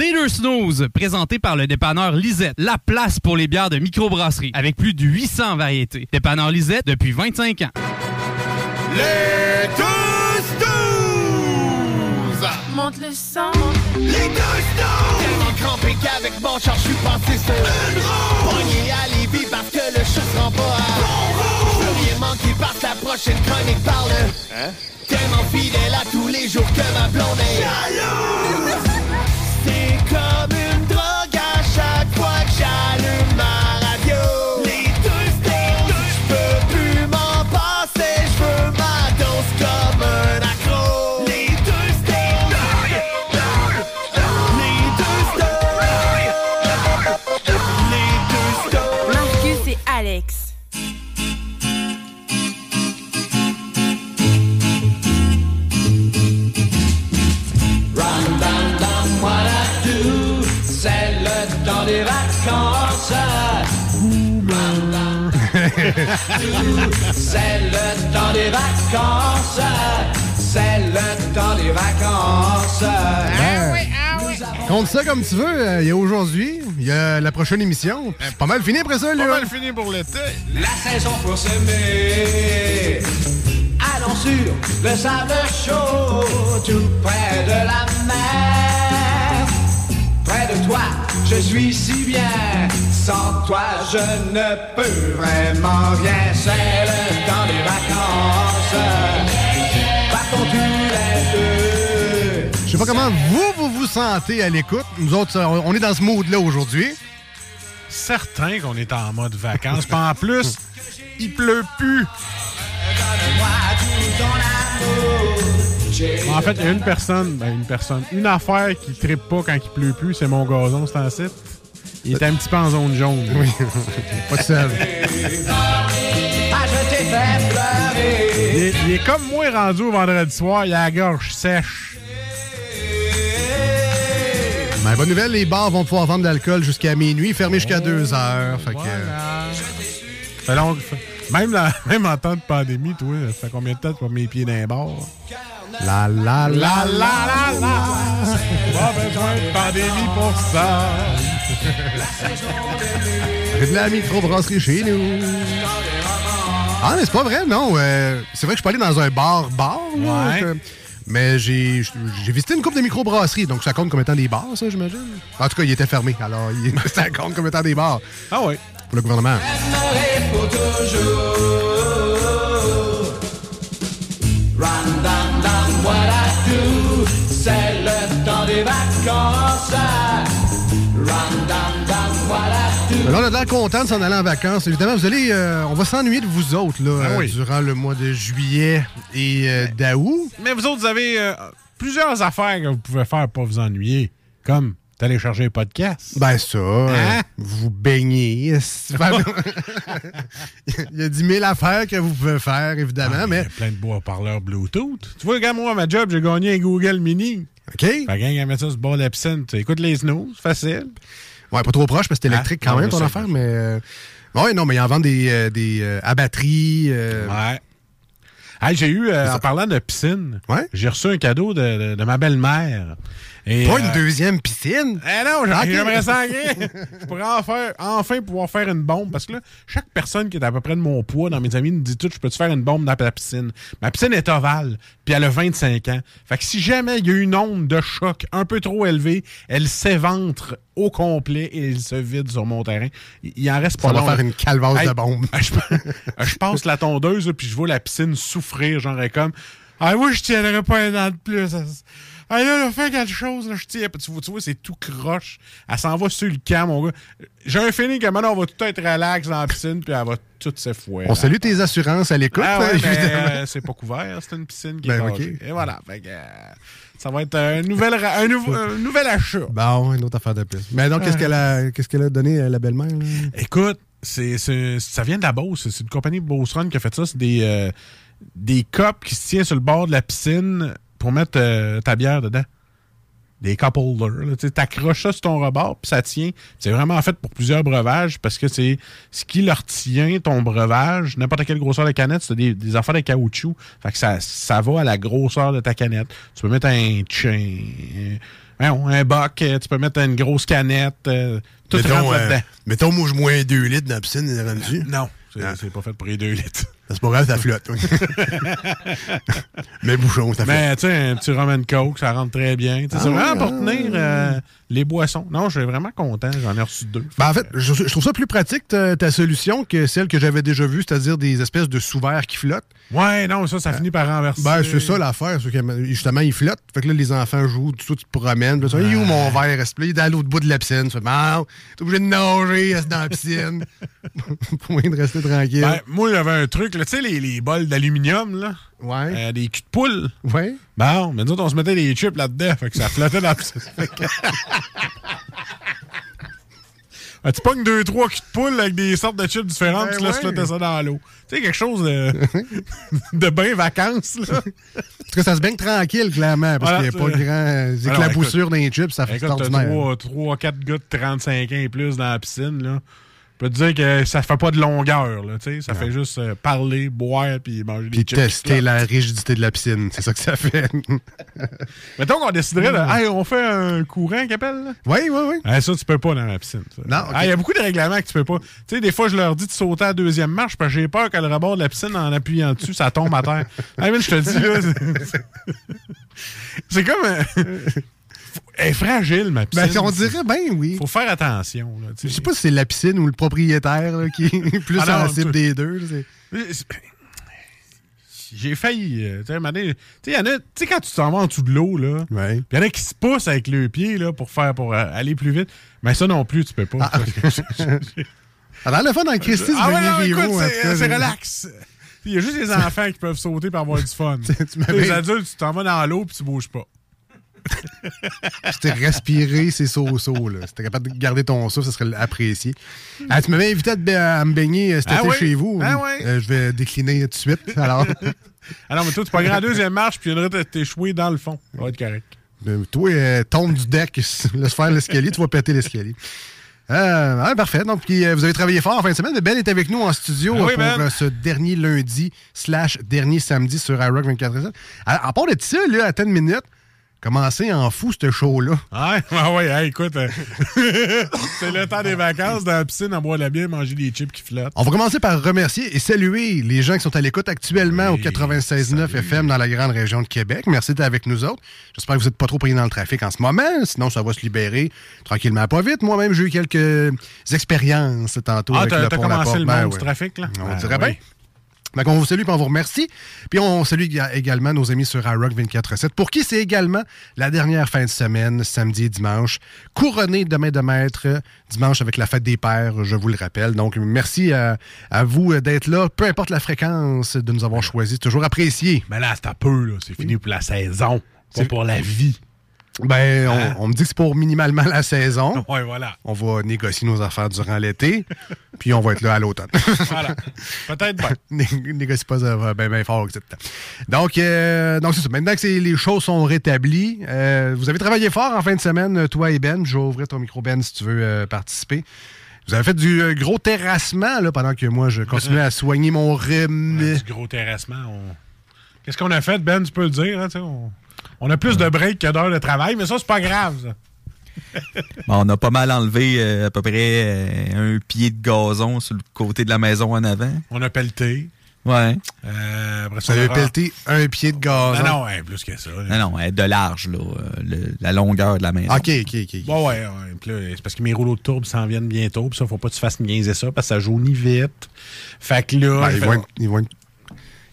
Later Snooze, présenté par le dépanneur Lisette, la place pour les bières de microbrasserie, avec plus de 800 variétés. Dépanneur Lisette depuis 25 ans. Les deux snooze! Monte le sang. Les deux snooze! Tellement crampé qu'avec mon char, je suis passé sur une roue! Pogné à Lévis parce que le chat se rend pas à bon rien manquer parce la prochaine chronique parle. Hein? Tellement fidèle à tous les jours que ma blonde est jalouse! C'est comme une drogue à chaque fois que c'est le temps des vacances. C'est le temps des vacances. Compte ça comme tu veux. euh, Il y a aujourd'hui, il y a la prochaine émission. C'est pas mal fini après ça, là. Pas mal fini pour l'été. La saison pour s'aimer. Allons sur le sable chaud, tout près de la mer. Près de toi, je suis si bien. Sans toi, je ne peux vraiment rien. C'est le temps des vacances. Partons tous les deux. Je sais pas comment vous, vous vous sentez à l'écoute. Nous autres, on est dans ce mood-là aujourd'hui. Certain qu'on est en mode vacances. Puis en plus, il pleut plus. En fait, il y a une personne, ben une personne, une affaire qui trippe pas quand il pleut plus, c'est mon gazon, c'est en site. Il est un petit peu en zone jaune. Oui, pas seul. Il est, il est comme moi rendu au vendredi soir, il a la gorge sèche. Ben, bonne nouvelle, les bars vont pouvoir vendre de l'alcool jusqu'à minuit, fermés jusqu'à 2 heures. Fait que, euh, Ça fait long- même, la- même en temps de pandémie, toi, ça fait combien de temps que tu vas mes pieds dans les bars? La la la La la la! Pas besoin de pandémie pour ça! De la microbrasserie chez nous. Ah, mais c'est pas vrai, non. euh, c'est vrai que je peux aller dans un bar-bar. là, Ouais. Mais j'ai j'ai visité une couple de microbrasseries, donc ça compte comme étant des bars, ça, j'imagine. En tout cas, il était fermé, alors il- ça compte comme étant des bars. Ah oui. Pour le gouvernement. J'aimerais pour toujours. C'est le temps des vacances. Là, on a de l'air content de s'en aller en vacances. Évidemment, vous allez, euh, on va s'ennuyer de vous autres là, Ah euh, durant le mois de juillet et euh, d'août. Mais vous autres, vous avez euh, plusieurs affaires que vous pouvez faire pour vous ennuyer. Comme télécharger un podcast. Ben ça, euh, Hein? vous baignez. Il y a 10 000 affaires que vous pouvez faire, évidemment, Ah, mais... Il y a plein de bois-parleurs Bluetooth. Tu vois, regarde, moi, à ma job, j'ai gagné un Google Mini. OK? Fait que mettre ça sur le bord. Tu écoutes les snooze, facile. Ouais, pas trop proche parce que c'est électrique Ah, quand non, même, ton affaire, mais... euh, Ouais, non, mais ils en vendent des, euh, des euh, à batterie. euh, Ouais. Hey, j'ai eu, en parlant de piscine, Ouais? j'ai reçu un cadeau de, de- de ma belle-mère. Et, Pas euh, une deuxième piscine? Eh non, j'aimerais Ok. j'aimerais ça. Je pourrais en faire, enfin pouvoir faire une bombe. Parce que là, chaque personne qui est à peu près de mon poids dans mes amis me dit tout, je peux-tu faire une bombe dans ta piscine? Ma piscine est ovale, puis elle a 25 ans. Fait que si jamais il y a une onde de choc un peu trop élevée, elle s'éventre au complet et elle se vide sur mon terrain. Il il en reste pas Ça va long. faire une calvasse Hey, de bombe. je, je passe la tondeuse, puis je vois la piscine souffrir, genre comme Ah moi je tiendrais pas un an de plus. Ah là, là, fais quelque chose, là, je. Puis Tu vois, tu vois, c'est tout croche. Elle s'en va sur le camp, mon gars. J'ai un feeling que maintenant, on va tout être relax dans la piscine, puis elle va tout s'effouer. On salue tes assurances à l'écoute, Ah ouais, euh, c'est pas couvert, c'est une piscine qui Ben, est ok. âgée. Et voilà. Fait que, euh, ça va être un nouvel, un, nouvel achat. Bon, une autre affaire de plus. Mais donc, qu'est-ce qu'elle a, qu'est-ce qu'elle a donné à la belle-mère? Écoute, c'est, c'est- ça vient de la Beauce. C'est une compagnie Beauce Run qui a fait ça. C'est des, euh, des copes qui se tiennent sur le bord de la piscine pour mettre euh, ta bière dedans. Des cup holders. Tu sais, t'accroches ça sur ton rebord, puis ça tient. C'est vraiment fait pour plusieurs breuvages parce que c'est ce qui leur tient ton breuvage, n'importe quelle grosseur de canette, c'est des, des affaires de caoutchouc. Fait que ça, ça va à la grosseur de ta canette. Tu peux mettre un chain, un boc, euh, tu peux mettre une grosse canette. euh, tout mettons, euh, là-dedans. mettons, moi, je moins 2 litres dans la piscine, rendu. Non, c'est Ah. c'est pas fait pour les deux litres. C'est pas grave, ça flotte. oui. Mais bouchon, ça flotte. Mais tu sais, un petit rum and coke, ça rentre très bien. C'est Ah, vraiment pour tenir euh, les boissons. Non, je suis vraiment content. J'en ai reçu deux. Ben, en fait, je, je trouve ça plus pratique, ta, ta solution, que celle que j'avais déjà vue, c'est-à-dire des espèces de sous-verres qui flottent. Ouais, non, ça, ça finit par renverser. Ben, c'est ça l'affaire. Justement, ils flottent. Fait que là, les enfants jouent, tout ça, tu te promènes. Puis fais, où mon verre? Reste il est à l'autre bout de la piscine. Tu fais, t'es obligé de nager, reste dans la piscine. Pour de rester tranquille. Ben, moi, il y avait un truc, tu sais, les, les bols d'aluminium, là, ouais. euh, des culs de poule. ouais. Bon, mais nous autres, on se mettait des chips là-dedans, fait que ça flottait dans la que- Ben, tu pognes deux, trois culs de poule avec des sortes de chips différentes, Ben tu laisses ouais. flotter ça dans l'eau. Tu sais, quelque chose de, de bien vacances, là. En tout cas, ça se baigne tranquille, clairement, parce Voilà, qu'il n'y a pas c'est- de Alors, éclaboussures dans les chips. Ça fait extraordinaire. trois, trois, quatre gars de 35 ans et plus dans la piscine, là. Peux te dire que ça fait pas de longueur, là, tu sais. Ça fait juste euh, parler, boire, puis manger Puis des chips. tester la rigidité de la piscine. C'est ça que ça fait. Mettons qu'on déciderait de. Hey, on fait un courant qui appelle, là? oui, oui, oui. Ah, ça, tu peux pas dans la piscine. ça. Non. Ah, Il y a beaucoup de règlements que tu peux pas. Tu sais, des fois, je leur dis de sauter à la deuxième marche parce que j'ai peur que le rebord de la piscine, en appuyant dessus, ça tombe à terre. Ah, mais je te dis, là. c'est- comme. euh, est fragile, ma piscine. Ben, on dirait bien, oui. Faut faire attention, là. Je sais. sais pas si c'est la piscine ou le propriétaire là, qui est plus Ah non, sensible des deux. J'ai failli. euh, Tu sais, quand tu t'en vas en dessous de l'eau, là. Ouais. Il y en a qui se poussent avec le pied là, pour faire pour euh, aller plus vite. Mais ça non plus, tu peux pas. Alors, le fun dans Christie, Ah c'est ouais, c'est relax. Il y a juste les enfants qui peuvent sauter pour avoir du fun. Les adultes, tu t'en vas dans l'eau puis tu bouges pas. C'était respirer ces sauts là. Si t'es capable de garder ton souffle, ça serait apprécié. Ah, tu m'avais invité à, te ba- à me baigner euh, cet Ah été oui? chez vous. Ah oui? Euh, je vais décliner tout de suite. Alors, Ah non, mais toi, tu pognes la deuxième marche puis il y en a t'échouer dans le fond. Ça va être correct. ben, toi, euh, tombe du deck, laisse faire l'escalier, tu vas péter l'escalier. Euh, ah, parfait. Donc, puis, euh, vous avez travaillé fort en fin de semaine. Mais Ben est avec nous en studio Ah oui, euh, pour Ben. euh, ce dernier lundi slash dernier samedi sur iRock 24 À, à part de ça, là, à 10 minutes, commencez en fou, ce show-là. Ouais, ah ouais, hey, écoute, euh, c'est le temps des vacances dans la piscine, à boire de la bière, manger des chips qui flottent. On va commencer par remercier et saluer les gens qui sont à l'écoute actuellement Oui, au 96.9 FM dans la grande région de Québec. Merci d'être avec nous autres. J'espère que vous n'êtes pas trop pris dans le trafic en ce moment. Sinon, ça va se libérer tranquillement, pas vite. Moi-même, j'ai eu quelques expériences tantôt Ah, avec t'as le pont commencé le Ben monde ouais. du trafic, là? On Ah, dirait oui. bien. Donc, on vous salue et on vous remercie. Puis on salue éga- également nos amis sur iRock 24.7, pour qui c'est également la dernière fin de semaine, samedi et dimanche, couronné demain de maître, dimanche avec la fête des pères, je vous le rappelle. Donc, merci à, à vous d'être là, peu importe la fréquence, de nous avoir choisi, toujours apprécié. Mais là, c'est un peu. C'est fini pour la saison. C'est pour la vie. Ben, on, Hein? on me dit que c'est pour minimalement la saison. Ouais, voilà. On va négocier nos affaires durant l'été, puis on va être là à l'automne. Voilà. Peut-être. Né- négocie pas bien ben, fort etc. Donc, euh, donc c'est ça. Maintenant que les choses sont rétablies, euh, vous avez travaillé fort en fin de semaine, toi et Ben. Je vais ouvrir ton micro, Ben, si tu veux euh, participer. Vous avez fait du euh, gros terrassement là, pendant que moi, je continuais à soigner mon rhume. Du gros terrassement. on- Qu'est-ce qu'on a fait, Ben? Tu peux le dire. hein, on... on a plus de breaks que d'heures de travail, mais ça, c'est pas grave. ça. Bon, on a pas mal enlevé euh, à peu près euh, un pied de gazon sur le côté de la maison en avant. On a pelleté. Ouais. Euh, après ça, on a- pelleté un pied de gazon? Non, non, ouais, plus que ça. là. Non, non, de large, là, euh, le- la longueur de la maison. OK, OK, OK. Bon, ouais, ouais. C'est parce que mes rouleaux de tourbe s'en viennent bientôt. Puis ça, faut pas que tu fasses niaiser ça parce que ça jaunit vite. Fait que là. Ben, je ils, fais- vont être, ils, vont être,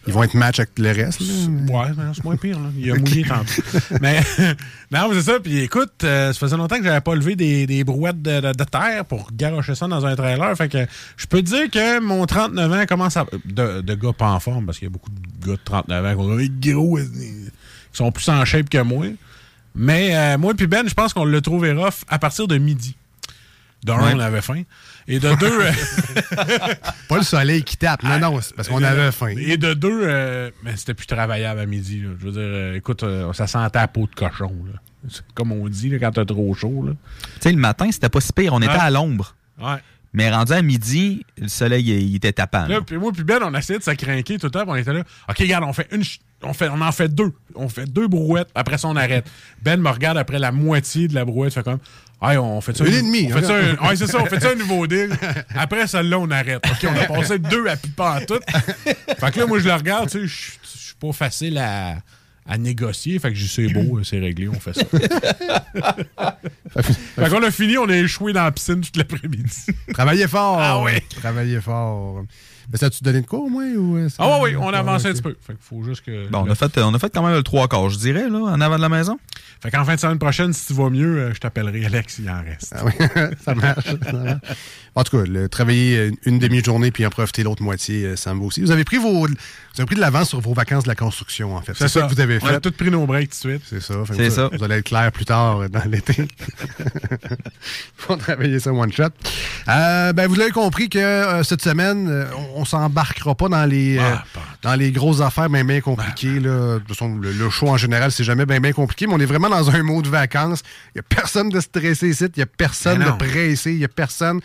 ils vont être match avec le reste. Ouais, c'est moins pire. Là. Il a mouillé tantôt. Mais non, c'est ça. Puis écoute, euh, ça faisait longtemps que j'avais pas levé des, des brouettes de, de- de terre pour garocher ça dans un trailer. Fait que je peux te dire que mon 39 ans commence à. De, de gars pas en forme, parce qu'il y a beaucoup de gars de 39 ans qui ont des gros. qui sont plus en shape que moi. Mais euh, moi puis Ben, je pense qu'on l'a trouvé rough à partir de midi. Ouais. on avait faim. Et de deux. euh, Pas le soleil qui tape. Non, non, c'est parce qu'on avait faim. Et de deux, euh, mais c'était plus travaillable à midi. là. Je veux dire, euh, écoute, euh, ça sentait la peau de cochon. Là. Comme on dit là, quand t'as trop chaud. Tu sais, le matin, c'était pas si pire. On était Ouais. à l'ombre. Ouais. Mais rendu à midi, le soleil, il, était tapant. là. Là, puis moi, puis Ben, on essayait de se craquer tout le temps. puis On était là. OK, regarde, on fait une, ch- on, fait, on en fait deux. On fait deux brouettes, après ça, on arrête. Ben me regarde après la moitié de la brouette, fait comme. Hey, on fait ça. Une et demie, On fait ça, un- ouais, c'est ça, on fait ça un nouveau deal. Après celle-là, on arrête. OK, on a passé deux à piper en tout. Fait que là, moi, je le regarde, tu sais, je je suis pas facile à, à négocier. Fait que je dis, c'est beau, c'est réglé, on fait ça. fait qu'on a fini, on a échoué dans la piscine toute l'après-midi. Travaillez fort. Ah oui. Travaillez fort. Mais ça tu donné de quoi au moins? Ou, euh, Ah oui, oui, on a Ah, avancé un petit peu. Fait qu'il faut juste que. Bon, on a, fait, on a fait quand même le trois quarts, je dirais, là, en avant de la maison. Fait qu'en fin de semaine prochaine, si tu vas mieux, euh, je t'appellerai Alex, il en reste. Ah oui, ça marche. ça marche. En tout cas, le, travailler une, demi-journée puis en profiter l'autre moitié, euh, ça me va aussi. Vous avez pris vos, vous avez pris de l'avance sur vos vacances de la construction, en fait. C'est ça. que vous avez On a fait. tous pris nos breaks tout de suite. C'est ça. Fait C'est vous- ça. Vous allez être clair plus tard dans l'été. Pour travailler ça one shot. Euh, ben, vous l'avez compris que euh, cette semaine, on, on s'embarquera pas dans les, euh, Ah, dans les grosses affaires bien, bien compliquées. là. De toute façon, le, le show en général, c'est jamais bien, bien compliqué, mais on est vraiment dans un mot de vacances. Il n'y a personne de stressé ici, il n'y a personne de pressé, il n'y a personne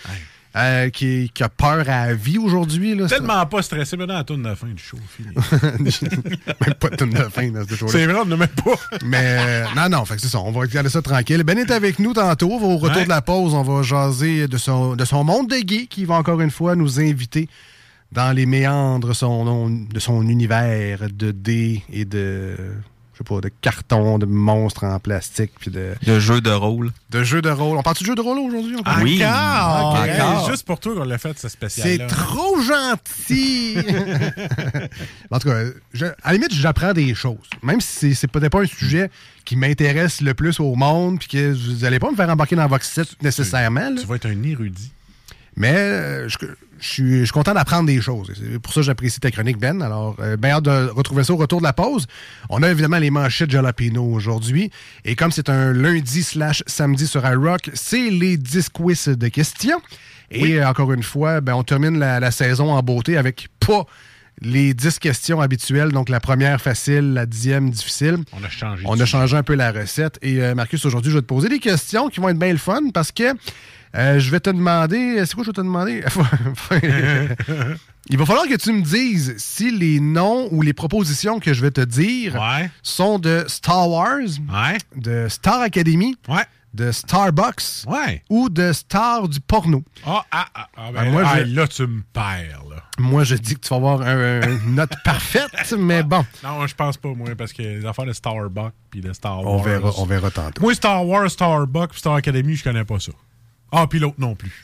euh, qui, qui a peur à la vie aujourd'hui. Tellement pas stressé, mais dans la tourne de la fin du show. même pas de tune de fin dans ce show-là. C'est vrai, on ne met pas. Mais euh, non, non, fait que c'est ça. On va regarder ça tranquille. Ben est avec nous tantôt. Au retour Ouais. de la pause, on va jaser de son, de son monde de geek qui va encore une fois nous inviter dans les méandres son- de son univers de dés et de. Je sais pas, de cartons, de monstres en plastique, puis de, Le jeu de rôle. de jeux de rôle. On parle de jeux de rôle aujourd'hui? Parle- Oui. Encore! Hey, juste pour toi qu'on l'a fait, ce spécial C'est trop gentil! en tout cas, je- à la limite, j'apprends des choses. Même si c'est- peut-être pas un sujet qui m'intéresse le plus au monde, puis que vous n'allez pas me faire embarquer dans votre site nécessairement. là. Tu vas être un érudit. Mais euh, je, je suis je suis content d'apprendre des choses. C'est pour ça que j'apprécie ta chronique, Ben. Alors, euh, ben hâte de retrouver ça au retour de la pause. On a évidemment les manchettes Jalapeno aujourd'hui. Et comme c'est un lundi slash samedi sur iRock, c'est les 10 quiz de questions. Et euh, encore une fois, ben, on termine la, la saison en beauté avec pas les 10 questions habituelles. Donc, la première facile, la dixième difficile. On a changé. On a changé un peu la recette. Et euh, Marcus, aujourd'hui, je vais te poser des questions qui vont être bien le fun parce que euh, je vais te demander. C'est quoi je vais te demander? Il va falloir que tu me dises si les noms ou les propositions que je vais te dire Ouais. sont de Star Wars, Ouais. de Star Academy, Ouais. de Starbucks Ouais. ou de Star du porno. Ah, ah, ah, ah, ben, moi, là, je- hey, là, tu me perds, là. Moi, je dis que tu vas avoir un- une note parfaite, mais bon, Non, je pense pas, moi, parce que les affaires de Starbucks puis de Star Wars. on verra, on verra tantôt. Moi, Star Wars, Starbucks Star Academy, je connais pas ça. Ah, puis l'autre non plus.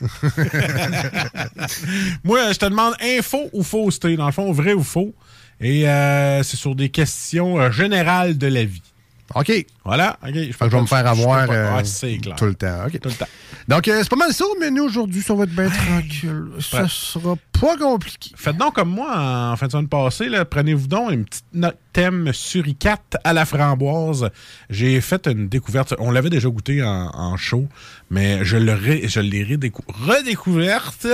Moi, je te demande info ou fausseté? Dans le fond, vrai ou faux? Et euh, c'est sur des questions euh, générales de la vie. OK. Voilà. OK. Je, Fait que je vais me faire avoir euh, clair. tout le temps. OK. Tout le temps. Donc, euh, c'est pas mal ça au menu aujourd'hui. Ça va être bien tranquille. Ça sera pas compliqué. Faites donc comme moi en fin de semaine passée. Prenez-vous donc une petite note thème suricate à la framboise. J'ai fait une découverte. On l'avait déjà goûté en, en show, mais je l'ai redécou- redécouverte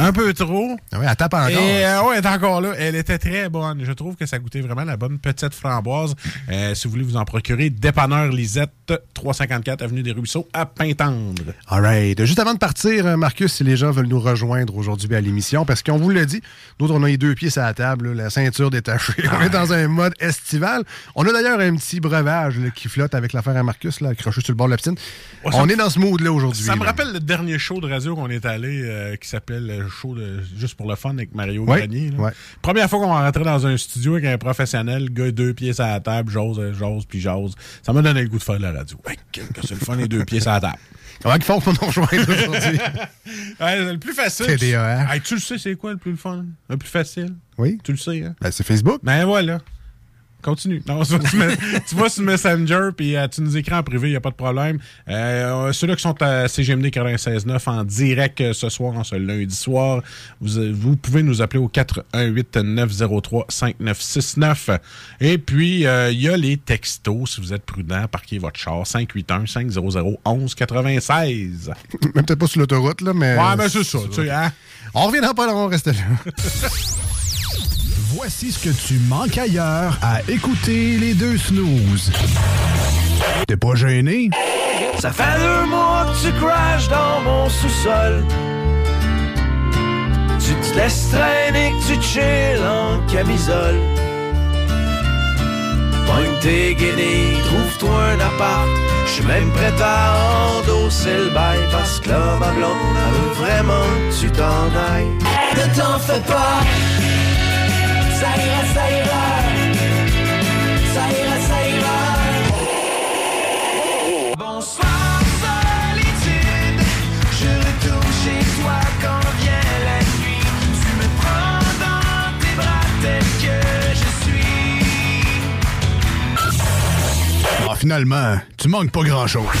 un peu trop. Ah oui, elle tape encore. Et euh, ouais, elle est encore là. Elle était très bonne. Je trouve que ça goûtait vraiment la bonne petite framboise. Euh, si vous voulez vous en procurer, dépanneur Lisette, 354 Avenue des Ruisseaux, à Pintendre. All right. Juste avant de partir, euh, Marcus, si les gens veulent nous rejoindre aujourd'hui à l'émission, parce qu'on vous l'a dit, nous, autres, on a les deux pieds sur la table, là, la ceinture détachée. On est dans un mode estival. On a d'ailleurs un petit breuvage là, qui flotte avec l'affaire à Marcus, là, accroché sur le bord de la piscine. Ouais, on est dans ce mood-là aujourd'hui. Ça me là. rappelle le dernier show de radio qu'on est allé, euh, qui s'appelle le show de Juste pour le fun avec Mario Ouais, Grenier. là. Première fois qu'on va rentrer dans un studio avec un professionnel, le gars deux pieds sur la table, j'ose, euh, j'ose, puis j'ose. Ça m'a donné le goût de faire de la radio. Que c'est le fun, les deux pieds sur la table. Comment ils font pour nous rejoindre aujourd'hui? Ouais, le plus facile. Hey, tu le sais, c'est quoi le plus fun? Le plus facile? Oui. Tu le sais, hein? Ben, c'est Facebook. Ben voilà. Continue. Non, tu, vas sur Messenger puis euh, tu nous écris en privé, il n'y a pas de problème. Euh, Ceux-là qui sont à CGMD 96.9 en direct euh, ce soir, en ce lundi soir, vous, euh, vous pouvez nous appeler au 418-903-5969. Et puis, euh, il y a les textos, si vous êtes prudent, parquez votre char, 581-500-1196. Même peut-être pas sur l'autoroute, là, mais. Ouais, mais c'est ça, tu sais, hein? On reviendra pas là, on reste là. Voici ce que tu manques ailleurs à écouter les deux snooze. T'es pas gêné? Ça fait deux mois que tu crashes dans mon sous-sol. Tu te laisses traîner, que tu chilles en camisole. Pogne tes guenilles, trouve-toi un appart. Je même prêt à endosser le bail parce que là, ma blonde, elle veut vraiment que tu t'en ailles. Ne t'en fais pas, ça ira, ça ira, ça ira, ça ira. Bonsoir solitude, je retourne chez toi quand vient la nuit. Tu me prends dans tes bras tel que je suis. Ah, finalement, tu manques pas grand-chose.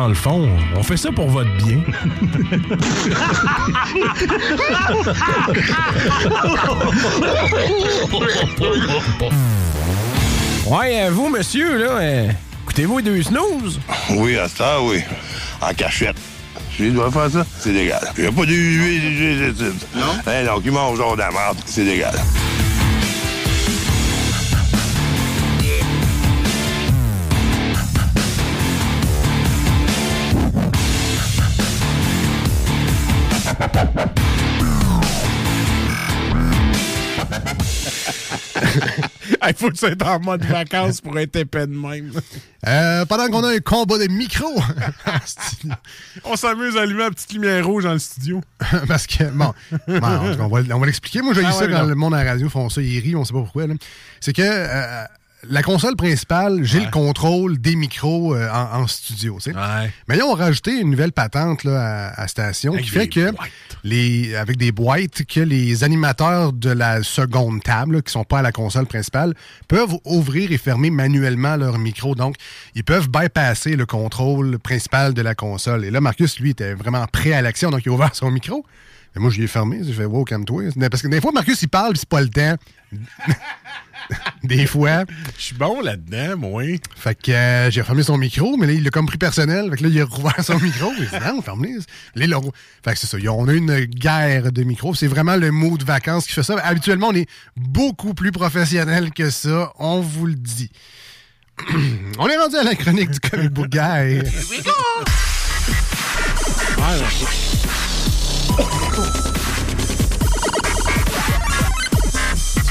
Dans le fond, on fait ça pour votre bien. Ouais, euh, vous, monsieur, là, euh, écoutez-vous deux snooze? Oui, à ça, oui. En cachette. Je dois faire ça, c'est légal. Il n'y a pas de huile, Non? Hein, donc, ils mangent genre de la merde, c'est légal. Il faut que tu sois en mode vacances pour être épais de même. Euh, pendant qu'on a un combat de micro. on s'amuse à allumer la petite lumière rouge dans le studio. Parce que, bon, on va, on va l'expliquer. Moi, j'ai Ah eu ça quand non. le monde à la radio font ça, ils rient, on sait pas pourquoi. C'est que euh, la console principale, j'ai le contrôle des micros euh, en, en studio. tu sais. Mais là, on a rajouté une nouvelle patente là, à, à station Avec qui fait que, les, avec des boîtes, que les animateurs de la seconde table, là, qui sont pas à la console principale, peuvent ouvrir et fermer manuellement leur micro. Donc, ils peuvent bypasser le contrôle principal de la console. Et là, Marcus, lui, était vraiment prêt à l'action, donc il a ouvert son micro. Mais moi, je l'ai fermé. J'ai fait, wow, calme-toi. Parce que des fois, Marcus, il parle, puis c'est pas le temps. des fois. Je suis bon là-dedans, moi. Fait que euh, j'ai fermé son micro, mais là, il l'a comme pris personnel. Fait que là, il a rouvert son micro. Il dit, non, ferme-les. Là, il rou- Fait que c'est ça. On a une guerre de micros. C'est vraiment le mot de vacances qui fait ça. Habituellement, on est beaucoup plus professionnel que ça. On vous le dit. on est rendu à la chronique du comic book guy.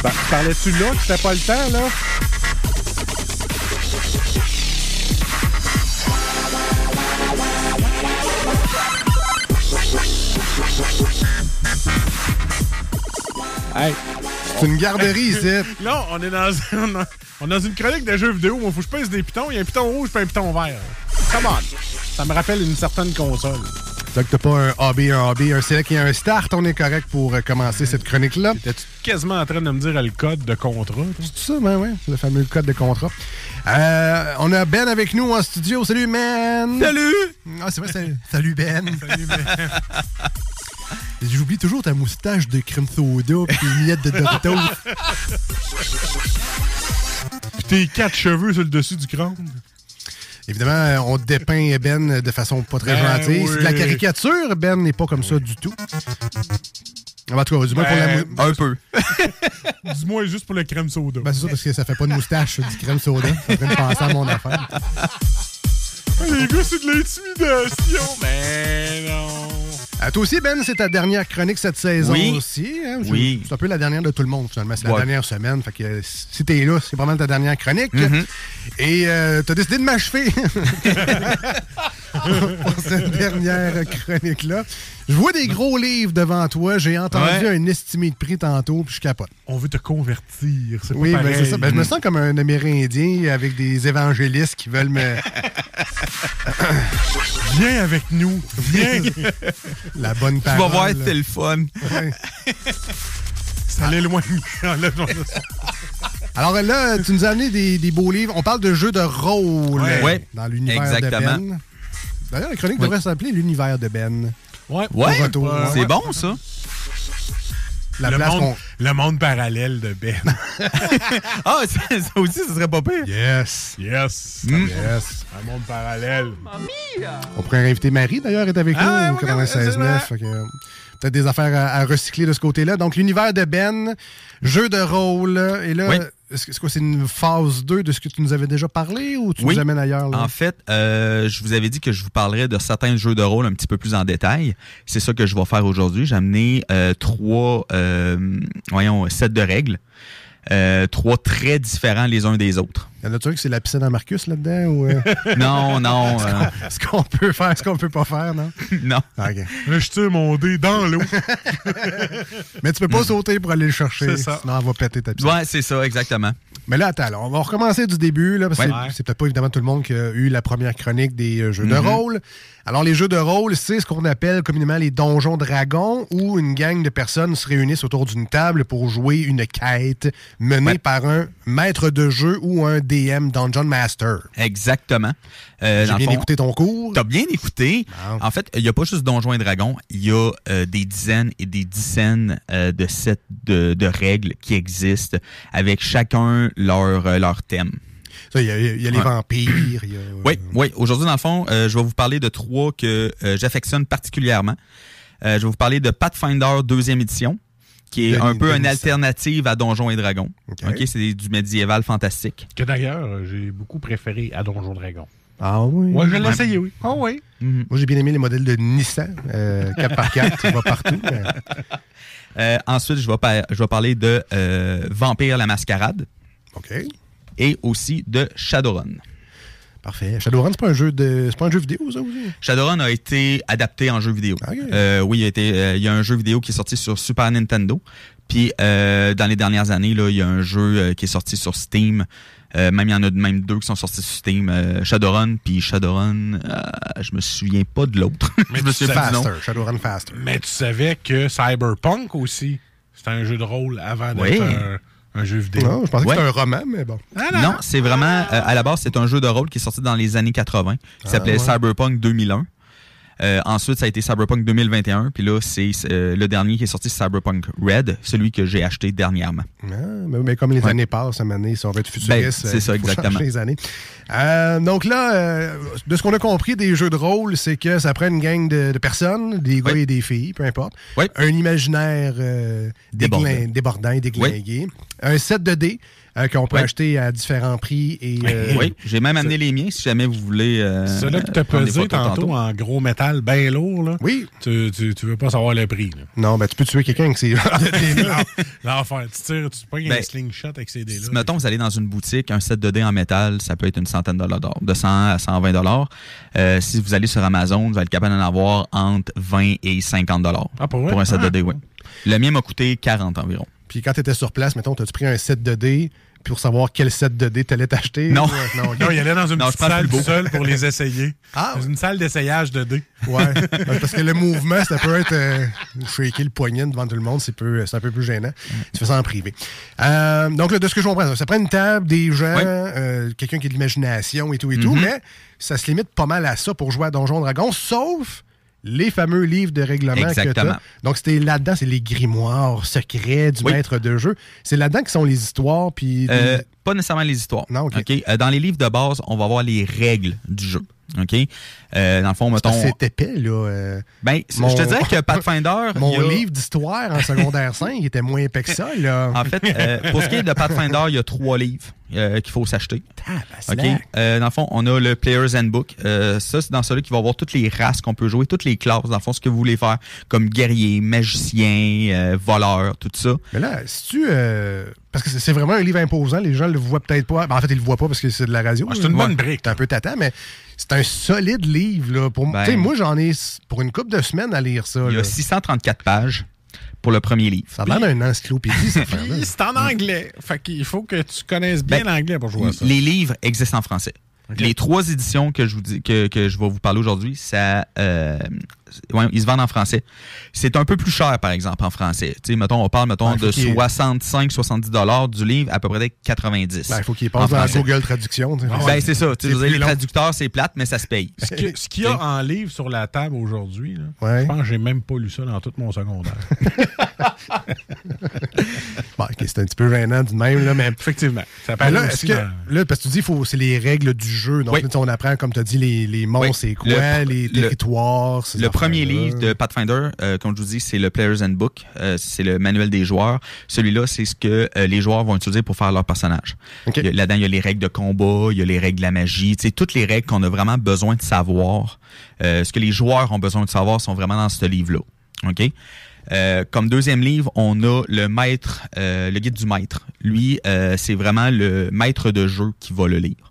Par- Parlais-tu là que c'était pas le temps, là? Hey. C'est une garderie ici. Là, on est dans, on a- on est dans une chronique de jeux vidéo. Moi, faut que je pèse des pitons. Il y a un piton rouge et un piton vert. Come on. Ça me rappelle une certaine console. Donc, t'as pas un AB, un AB, un select et un start. On est correct pour euh, commencer cette chronique-là. T'es-tu quasiment en train de me dire le code de contrat? C'est ça, ben oui, le fameux code de contrat. Euh, on a Ben avec nous en studio. Salut, Ben! Salut! Ah, c'est vrai, salut, salut Ben! Salut, Ben. J'oublie toujours ta moustache de crème soda puis tes miettes de Doritos. Puis tes quatre cheveux sur le dessus du crâne. Évidemment, on dépeint Ben de façon pas très Ben gentille. C'est de la caricature. Ben n'est pas comme ça du tout. En tout cas, du moins pour la Ben, Un peu. Dis-moi juste pour le crème soda. Ben, c'est ça, parce que ça fait pas de moustache, du crème soda. Je suis en train de penser à mon affaire. Les gars, c'est de l'intimidation. Ben non. Euh, toi aussi, Ben, c'est ta dernière chronique cette saison Oui. aussi. hein? Je- Oui. C'est un peu la dernière de tout le monde, finalement. C'est la Ouais. dernière semaine. Fait que euh, si t'es là, c'est vraiment ta dernière chronique. Mhm. Et euh, t'as décidé de m'achever pour cette dernière chronique-là. Je vois des gros livres devant toi. J'ai entendu Ouais. un estimé de prix tantôt, puis je capote. On veut te convertir. C'est pas Oui, ben, c'est ça. Ben, je me sens comme un Amérindien avec des évangélistes qui veulent me. Viens avec nous. Viens. la bonne Tu vas parole. voir, c'est le fun. Ouais. Ça l'éloigne. Alors là, tu nous as amené des, des beaux livres. On parle de jeux de rôle Ouais. dans l'univers Exactement. de Ben. D'ailleurs, la chronique devrait s'appeler l'univers de Ben. Ouais. Ouais, c'est bon, ça. La le, place monde, qu'on- le monde parallèle de Ben. Ah, ça, ça aussi, ça serait pas pire. Yes. Yes. Mm. Yes. Un monde parallèle. On pourrait inviter Marie, d'ailleurs, est avec Ah, nous au ouais, 96.9. ouais, Fait que, euh, Peut-être des affaires à, à recycler de ce côté-là. Donc, l'univers de Ben, jeu de rôle. Et là, Oui. Est-ce que c'est? C'est une phase 2 de ce que tu nous avais déjà parlé ou tu Oui. nous amènes ailleurs? Là? En fait, euh, je vous avais dit que je vous parlerais de certains jeux de rôle un petit peu plus en détail. C'est ça que je vais faire aujourd'hui. J'ai amené euh, trois, euh, voyons, sets de règles. Euh, trois très différents les uns des autres. Y en a-tu que c'est la piscine à Marcus là-dedans? Ou, euh, Non, non, ce euh, qu'on- ce qu'on peut faire, ce qu'on peut pas faire, non? non. Ah, OK. Là, je tire mon dé dans l'eau. Mais tu peux pas sauter pour aller le chercher. C'est ça. Sinon, elle va péter ta piscine. Ouais, c'est ça, exactement. Mais là, attends, là, on va recommencer du début. Là, parce que Ouais. c'est- peut-être pas évidemment tout le monde qui a eu la première chronique des euh, jeux de Mhm. rôle. Alors, les jeux de rôle, c'est ce qu'on appelle communément les donjons dragons, où une gang de personnes se réunissent autour d'une table pour jouer une quête menée Ouais. par un maître de jeu ou un DM Dungeon Master. Exactement. Euh, J'ai bien fond, écouté ton cours. T'as bien écouté. En fait, il n'y a pas juste Donjons et Dragons, il y a euh, des dizaines et des dizaines euh, de sets de, de règles qui existent avec chacun leur, euh, leur thème. Il y a, il y a les Ouais. vampires. y a- Oui, oui. Aujourd'hui, dans le fond, euh, je vais vous parler de trois que euh, j'affectionne particulièrement. Euh, je vais vous parler de Pathfinder deuxième édition, qui est De- un peu une alternative à Donjons et Dragons. OK. C'est du médiéval fantastique. Que d'ailleurs, euh, j'ai beaucoup préféré à Donjon Dragon. Ah oui? Moi, je l'ai essayé, oui. Ah oui? Mhm. Moi, j'ai bien aimé les modèles de Nissan. euh, 4x4, ça va partout. mais- Euh, ensuite, je vais, par- je vais parler de euh, Vampire la Mascarade OK. Et aussi de Shadowrun. Parfait. Shadowrun, c'est pas un jeu de. C'est pas un jeu vidéo, ça aussi? Shadowrun a été adapté en jeu vidéo. Ok. Euh, oui, il y, a été, euh, il y a un jeu vidéo qui est sorti sur Super Nintendo. Puis euh, dans les dernières années, là, il y a un jeu euh, qui est sorti sur Steam. Euh, même il y en a même deux qui sont sortis sur Steam. Euh, Shadowrun, puis Shadowrun, euh, je me souviens pas de l'autre. Mais je me souviens. Faster. Shadowrun Faster. Mais tu savais que Cyberpunk aussi, c'était un jeu de rôle avant d'être Oui. un, un jeu vidéo. Non, je pensais Ouais. que c'était un roman, mais bon. Non, c'est vraiment, euh, à la base, c'est un jeu de rôle qui est sorti dans les années 80, qui s'appelait ouais. Cyberpunk 2001. Euh, ensuite, ça a été Cyberpunk 2021, puis là, c'est euh, le dernier qui est sorti, Cyberpunk Red, celui que j'ai acheté dernièrement. Ah, mais, mais comme les Ouais. années passent, à si on veut être Ben, futuriste, c'est ça, exactement. les années. Euh, donc là, de ce qu'on a compris des jeux de rôle, c'est que ça prend une gang de, de personnes, des gars Oui. et des filles, peu importe. Oui. Un imaginaire débordant et déglingué. Un set de dés euh, qu'on peut Oui. acheter à différents prix. Et, euh, oui, j'ai même amené les miens si jamais vous voulez. Euh, Celui-là qui t'a prendre des pesé tantôt, en gros métal bien lourd, là, Oui. tu, tu, tu veux pas savoir le prix. là. Non, ben tu peux tuer quelqu'un avec ces. L'enfer. Tu tires, tu pognes un Ben, slingshot avec ces dés-là. Si, mettons, vous allez dans une boutique, un set de dés en métal, ça peut être une centaine de dollars, de 100 à 120 dollars. Euh, si vous allez sur Amazon, vous allez être capable d'en avoir entre 20 et 50 dollars Ah, pour un set de Ah. dés, oui. Le mien m'a coûté 40 environ. Puis quand tu étais sur place, mettons, t'as-tu pris un set de dés pour savoir quel set de dés t'allais t'acheter? Non. ou, non, il allait dans une Non, petite salle beau. seul pour les essayer. Ah, Dans une salle d'essayage de dés. Ouais. Ouais, Parce que le mouvement, ça peut être euh, shaker le poignet devant tout le monde, c'est peu- c'est un peu plus gênant. Tu fais ça en privé. Euh, donc, là, de ce que je comprends, ça prend une table, des gens, Ouais. euh, quelqu'un qui a de l'imagination et tout et tout, Mhm. mais ça se limite pas mal à ça pour jouer à Donjon Dragon, sauf les fameux livres de règlement que Exactement. t'as. Donc, c'était là-dedans, c'est les grimoires secrets du Oui. maître de jeu. C'est là-dedans que sont les histoires, puis... Euh, pas nécessairement les histoires. Non, ok. Euh, dans les livres de base, on va voir les règles du jeu. OK? Euh, dans le fond, mettons. c'est épais, là. euh, Ben, Mon- je te dirais que Pathfinder. mon il a- livre d'histoire en secondaire 5 était moins épais que ça, là. En fait, euh, pour ce qui est de Pathfinder, il y a trois livres euh, qu'il faut s'acheter. OK? Euh, dans le fond, on a le Player's Handbook. Euh, ça, c'est dans celui qui va avoir toutes les races qu'on peut jouer, toutes les classes, dans le fond, ce que vous voulez faire, comme guerrier, magicien, euh, voleur, tout ça. Mais là, si tu. euh, parce que c'est- vraiment un livre imposant, les gens le voient peut-être pas. Ben, en fait, ils le voient pas parce que c'est de la radio. Ah, c'est une bonne brique. C'est un peu tâtant, mais c'est un solide livre. Là, pour, Ben- tu sais, moi, j'en ai pour une couple de semaines à lire ça. Il y a 634 pages pour le premier livre. Ça a l'air d'une encyclopédie, c'est en anglais. Fait qu'il faut que tu connaisses bien Ben, l'anglais pour jouer à ça. Les livres existent en français. Les trois éditions que je vous dis que, que je vais vous parler aujourd'hui, ça euh, ouais, ils se vendent en français. C'est un peu plus cher, par exemple, en français. Tu sais, mettons, on parle, mettons, faut de qu'il- 65-70 dollars du livre, à peu près 90. Ben, il faut qu'il passe dans la français. Google Traduction. Ben, c'est ça. Dire, les long. traducteurs, c'est plate, mais ça se paye. Ce qu'il y a en livre sur la table aujourd'hui, Ouais. je pense que j'ai même pas lu ça dans tout mon secondaire. Bon, c'est un petit peu gênant du même, là, mais. Effectivement. Ça paraît là, que, dans- là, parce que tu dis, faut, c'est les règles du jeu. Donc, Oui. on apprend, comme tu as dit, les, les Oui. c'est quoi, Le- les le- territoires. Le premier livre de Pathfinder, euh, comme je vous dis, c'est le Player's Handbook. Euh, c'est le manuel des joueurs. Celui-là, c'est ce que euh, les joueurs vont utiliser pour faire leur personnage. Ok. Il y a- Là-dedans, il y a les règles de combat, il y a les règles de la magie, tu sais, toutes les règles qu'on a vraiment besoin de savoir. Euh, ce que les joueurs ont besoin de savoir sont vraiment dans ce livre-là. OK? Euh, comme deuxième livre, on a le maître, euh, le guide du maître. Lui, euh, c'est vraiment le maître de jeu qui va le lire.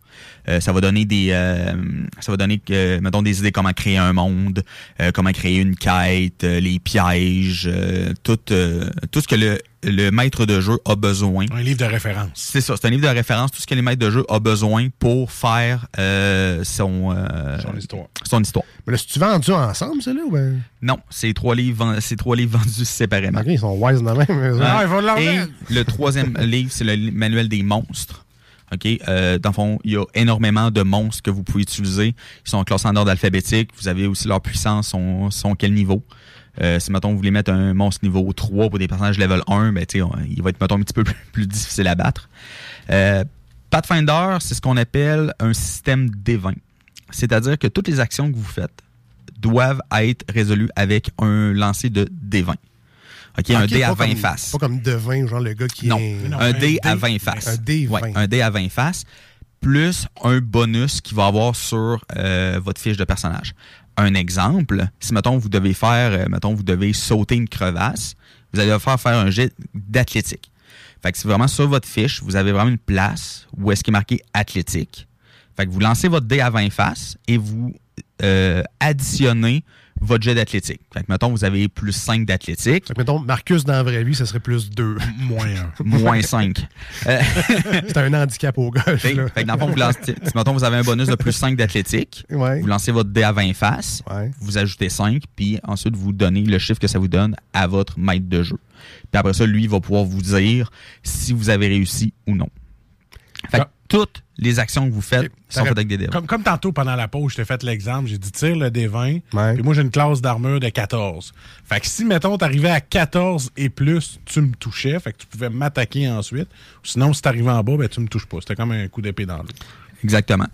Euh, ça va donner des euh, ça va donner euh, mettons des idées comment créer un monde, euh, comment créer une quête, euh, les pièges, euh, tout euh, tout ce que le, le maître de jeu a besoin. Un livre de référence. C'est ça, c'est un livre de référence, tout ce que les maîtres de jeu a besoin pour faire euh, son euh, Son histoire. son histoire. Mais là, si tu vendu ensemble, ça, là, ou ben? Non, c'est trois livres c'est trois livres vendus séparément. Ils sont wise de même. Ah, ils vont Et le troisième livre, c'est le manuel des monstres. OK? Euh, dans le fond, il y a énormément de monstres que vous pouvez utiliser. Ils sont classés en ordre alphabétique. Vous avez aussi leur puissance, sont, sont quel niveau. Euh, si, mettons, vous voulez mettre un monstre niveau 3 pour des personnages level 1, ben, on- il va être, mettons, un petit peu plus, plus difficile à battre. Euh, Pathfinder, c'est ce qu'on appelle un système D20. C'est-à-dire que toutes les actions que vous faites doivent être résolues avec un lancer de D20. OK, un dé à pas 20 comme- faces. Pas comme devin, genre le gars qui Non, est. un dé à 20 faces. Un dé 20. Ouais, un dé à 20 faces, plus un bonus qu'il va avoir sur euh, votre fiche de personnage. Un exemple, si, mettons, vous devez faire, euh, mettons, vous devez sauter une crevasse, vous allez faire faire un jet d'athlétique. Fait que c'est vraiment sur votre fiche, vous avez vraiment une place où est-ce qu'il est marqué athlétique. Fait que vous lancez votre dé à 20 faces et vous euh, additionnez votre jet d'athlétique. Fait que, mettons, vous avez plus 5 d'athlétique. Fait que, mettons, Marcus dans la vraie vie, ça serait plus 2. Moins 1. Moins 5. C'est un handicap au golf. Fait, là. fait que dans le fond, vous lancez, mettons, vous avez un bonus de plus 5 d'athlétique, Ouais. vous lancez votre dé à 20 faces, Ouais. vous ajoutez 5, puis ensuite vous donnez le chiffre que ça vous donne à votre maître de jeu. Puis après ça, lui, il va pouvoir vous dire si vous avez réussi ou non. Fait que Ah. Toutes les actions que vous faites sont faites avec des dés. Comme, comme tantôt, pendant la pause, je t'ai fait l'exemple, j'ai dit tire le D20, Ouais. puis moi j'ai une classe d'armure de 14. Fait que si, mettons, t'arrivais à 14 et plus, tu me touchais, fait que tu pouvais m'attaquer ensuite. Sinon, si t'arrivais en bas, ben tu me touches pas. C'était comme un coup d'épée dans l'eau. Exactement.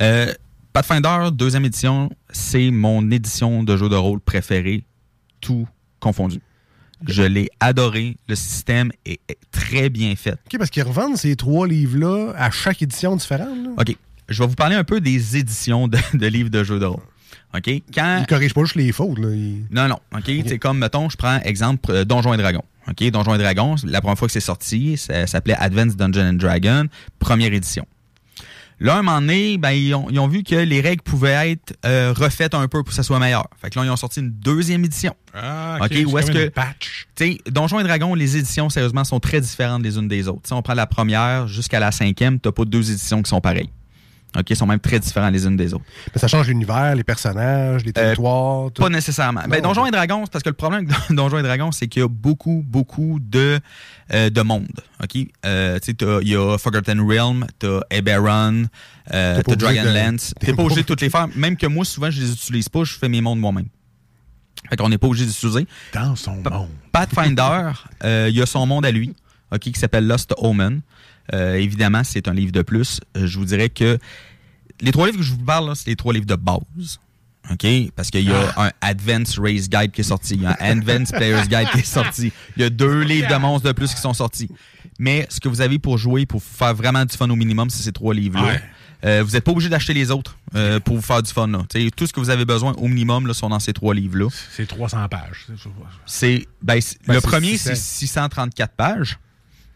Euh, Pathfinder, deuxième édition, c'est mon édition de jeu de rôle préférée, tout confondu. Je l'ai adoré. Le système est, est très bien fait. OK, parce qu'ils revendent ces trois livres-là à chaque édition différente. là. OK. Je vais vous parler un peu des éditions de, de livres de jeux de rôle. OK? Quand. Ils corrigent pas juste les fautes. Là. Ils- Non, non. OK? C'est comme, mettons, je prends exemple euh, Donjons et Dragons. OK? Donjons et Dragons, la première fois que c'est sorti, ça s'appelait Advanced Dungeon and Dragon, première édition. Là, un moment donné, ben, ils, ont, ils ont vu que les règles pouvaient être euh, refaites un peu pour que ça soit meilleur. Fait que là, ils ont sorti une deuxième édition. Ah, OK, où est-ce que. patch. Tu Donjons et Dragons, les éditions, sérieusement, sont très différentes les unes des autres. Si on prend la première jusqu'à la cinquième, t'as pas deux éditions qui sont pareilles. OK, ils sont même très différents les unes des autres. Mais ça change l'univers, les personnages, les territoires. tout. Pas nécessairement. Ben, Non. Donjons et Dragons, parce que le problème avec Donjons et Dragons, c'est qu'il y a beaucoup, beaucoup de, euh, de monde. OK? Euh, tu sais, il y a Forgotten Realm, t'as Eberron, euh, t'as Dragonlance. t'es pas obligé de toutes les faire. Même que moi, souvent, je les utilise pas, je fais mes mondes moi-même. Fait qu'on n'est pas obligé d'utiliser. Dans son monde. Pathfinder, euh, il y a son monde à lui, ok, qui s'appelle Lost Omen. Euh, évidemment, c'est un livre de plus. Euh, je vous dirais que les trois livres que je vous parle, c'est les trois livres de base. OK? Parce qu'il y a un Advanced Race Guide qui est sorti. Il y a un Advanced Player's Guide qui est sorti. Il y a deux livres de monstres de plus qui sont sortis. Mais ce que vous avez pour jouer, pour faire vraiment du fun au minimum, c'est ces trois livres-là. Ouais. Euh, vous n'êtes pas obligé d'acheter les autres euh, pour vous faire du fun. Là. Tout ce que vous avez besoin au minimum là, sont dans ces trois livres-là. C'est 300 pages. C'est ben, c'est- Ben, le c'est premier 600. c'est 634 pages,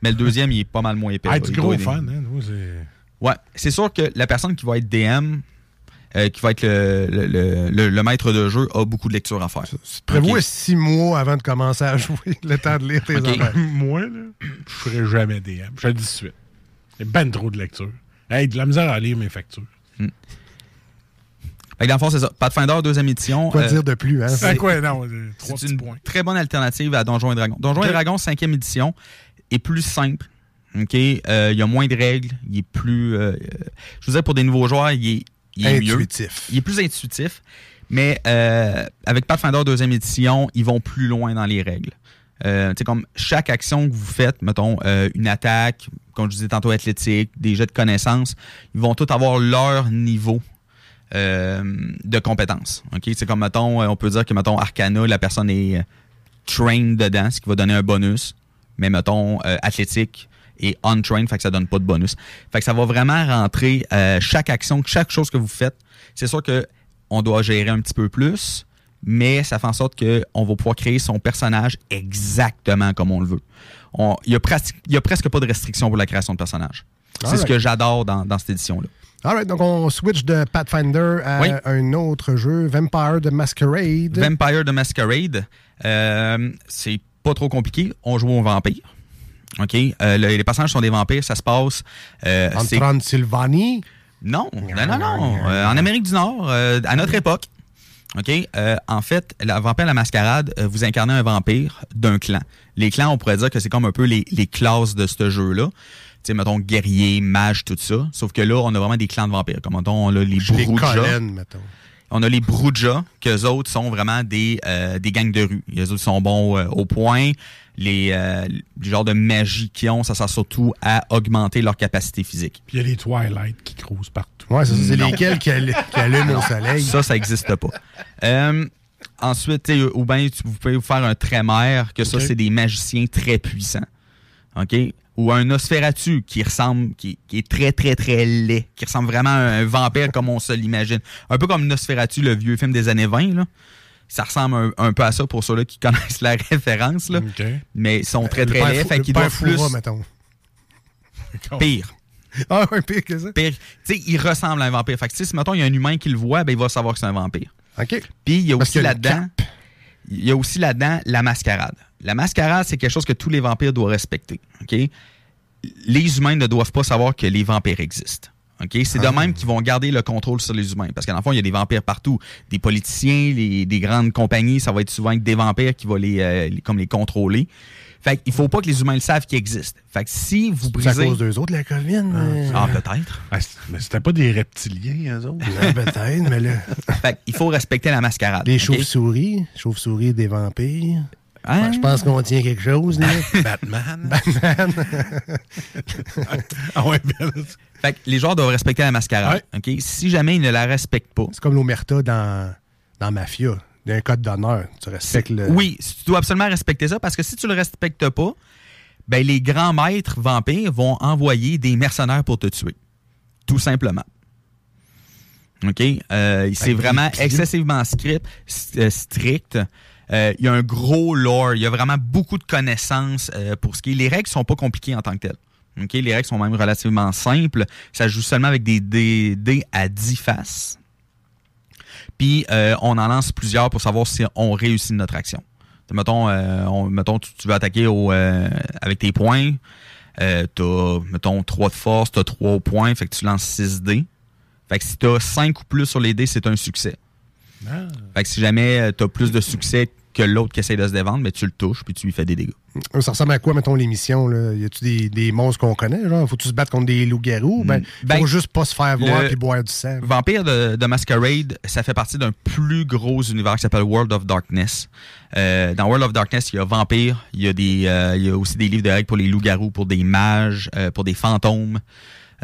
mais le deuxième il est pas mal moins épais. Ah, du Il gros fun, hein. Nous, c'est- Ouais, c'est sûr que la personne qui va être DM, euh, qui va être le, le- le- le- le maître de jeu, a beaucoup de lecture à faire. Prévois six mois avant de commencer à jouer, le temps de lire tes Ok. affaires. Moi, là, je ferai jamais DM. Je le dis tout de suite. Il y a ben trop de lecture. Hey, de la misère à lire mes factures. Fait que dans le fond, c'est ça. Pathfinder, deuxième édition. Quoi euh, dire de plus, hein? C'est quoi, non? Trois c'est petits une points. très bonne alternative à Donjons et Dragons. Donjons et Dragons, cinquième édition, est plus simple. OK? Euh, il y a moins de règles. Il est plus. euh, je vous disais, pour des nouveaux joueurs, il est, il est mieux. Il est plus intuitif. Mais euh, avec Pathfinder deuxième édition, ils vont plus loin dans les règles. Sais, comme chaque action que vous faites, mettons, une attaque, comme je disais tantôt, athlétique, des jets de connaissances, ils vont tous avoir leur niveau de compétences. OK? C'est comme, mettons, on peut dire que, mettons, Arcana, la personne est trained dedans, ce qui va donner un bonus. Mais, mettons, euh, athlétique et untrained, fait que ça donne pas de bonus. Fait que ça va vraiment rentrer euh, chaque action, chaque chose que vous faites. C'est sûr que on doit gérer un petit peu plus, mais ça fait en sorte qu'on va pouvoir créer son personnage exactement comme on le veut. Il n'y a, presque pas de restriction pour la création de personnage. C'est ce que j'adore dans, dans cette édition-là. Alright, donc on switch de Pathfinder à Oui. un autre jeu, Vampire de Masquerade. Vampire de Masquerade, euh, c'est pas trop compliqué. On joue au vampire. OK? Euh, le- les personnages sont des vampires. Ça se passe. euh, en Transylvanie? Non, non, non, non. Euh, en Amérique du Nord, à notre époque. OK? En fait, la Vampire la Mascarade, vous incarnez un vampire d'un clan. Les clans, on pourrait dire que c'est comme un peu les, les classes de ce jeu-là. Tu sais, mettons, guerrier, mage, tout ça. Sauf que là, on a vraiment des clans de vampires. Comme, mettons, on a les Les mettons. On a les Bruja, qu'eux autres sont vraiment des, euh, des gangs de rue. Les autres sont bons euh, au point. Les, euh, le genre de magie qu'ils ont, ça sert surtout à augmenter leur capacité physique. Puis il y a les Twilight qui crousent partout. Ouais, c'est ça, c'est Non. lesquels qui, allu- qui allument au soleil. Ça, ça n'existe pas. Euh, ensuite, tu sais, ou bien tu- vous pouvez vous faire un trémère, que ça, c'est des magiciens très puissants. OK? Ou un Nosferatu qui ressemble, qui, qui est très, très, très laid, qui ressemble vraiment à un vampire comme on se l'imagine. Un peu comme Nosferatu, le vieux film des années 20, là. Ça ressemble un, un peu à ça pour ceux-là qui connaissent la référence, là. Mais ils sont très, Le très père laids, Fou- fait qu'ils doivent plus... Mettons. Pire. Ah, un pire que ça. Pire. Tu sais, il ressemble à un vampire. Fait que, si, mettons, il y a un humain qui le voit, ben, il va savoir que c'est un vampire. OK. Puis il y a aussi là-dedans, il y a aussi là-dedans la mascarade. La mascarade, c'est quelque chose que tous les vampires doivent respecter. Les humains ne doivent pas savoir que les vampires existent. C'est de Ah. même qu'ils vont garder le contrôle sur les humains. Parce qu'en fond, il y a des vampires partout. Des politiciens, les- des grandes compagnies, ça va être souvent avec des vampires qui vont les, euh, les- comme les contrôler. Fait qu'il faut pas que les humains le savent qu'ils existent. Fait que si vous C'est à brisez... cause d'eux autres, la COVID. mais- Ah, peut-être. Ah, mais c'était pas des reptiliens, eux autres. Ah, Peut-être, mais là. Fait qu'il faut respecter la mascarade. Les chauves-souris. Chauves-souris des vampires. Hein? Ouais, je pense qu'on tient quelque chose, là. Batman. Batman. ah ouais, ben, Fait que les joueurs doivent respecter la mascarade. OK? Si jamais ils ne la respectent pas, C'est comme l'omerta dans, dans Mafia. Il y a un code d'honneur. Tu respectes le. Oui, tu dois absolument respecter ça parce que si tu le respectes pas, ben les grands maîtres vampires vont envoyer des mercenaires pour te tuer. Tout simplement. OK? Euh, c'est Ben, vraiment excessivement script, euh, strict. Euh, Il y a un gros lore. Il y a vraiment beaucoup de connaissances euh, pour ce qui est. Les règles sont pas compliquées en tant que telles. Les règles sont même relativement simples. Ça joue seulement avec des dés à 10 faces. Puis euh, on en lance plusieurs pour savoir si on réussit notre action. Mettons, on- mettons tu, tu veux attaquer avec tes points. T'as, mettons, 3 de force, t'as 3 points, fait que tu lances 6 dés. Fait que si t'as 5 ou plus sur les dés, c'est un succès. Ah. Fait que si jamais euh, t'as plus de succès que l'autre qui essaie de se défendre, ben tu le touches puis tu lui fais des dégâts. Ça ressemble à quoi, mettons, l'émission? Là? Y a-tu des, des monstres qu'on connaît? Genre, faut-tu se battre contre des loups-garous? Ben, Ben, faut juste pas se faire voir puis boire du sang. Vampire de, de Masquerade, ça fait partie d'un plus gros univers qui s'appelle World of Darkness. Euh, dans World of Darkness, il y a Vampire, il y a, des, euh, il y a aussi des livres de règles pour les loups-garous, pour des mages, euh, pour des fantômes,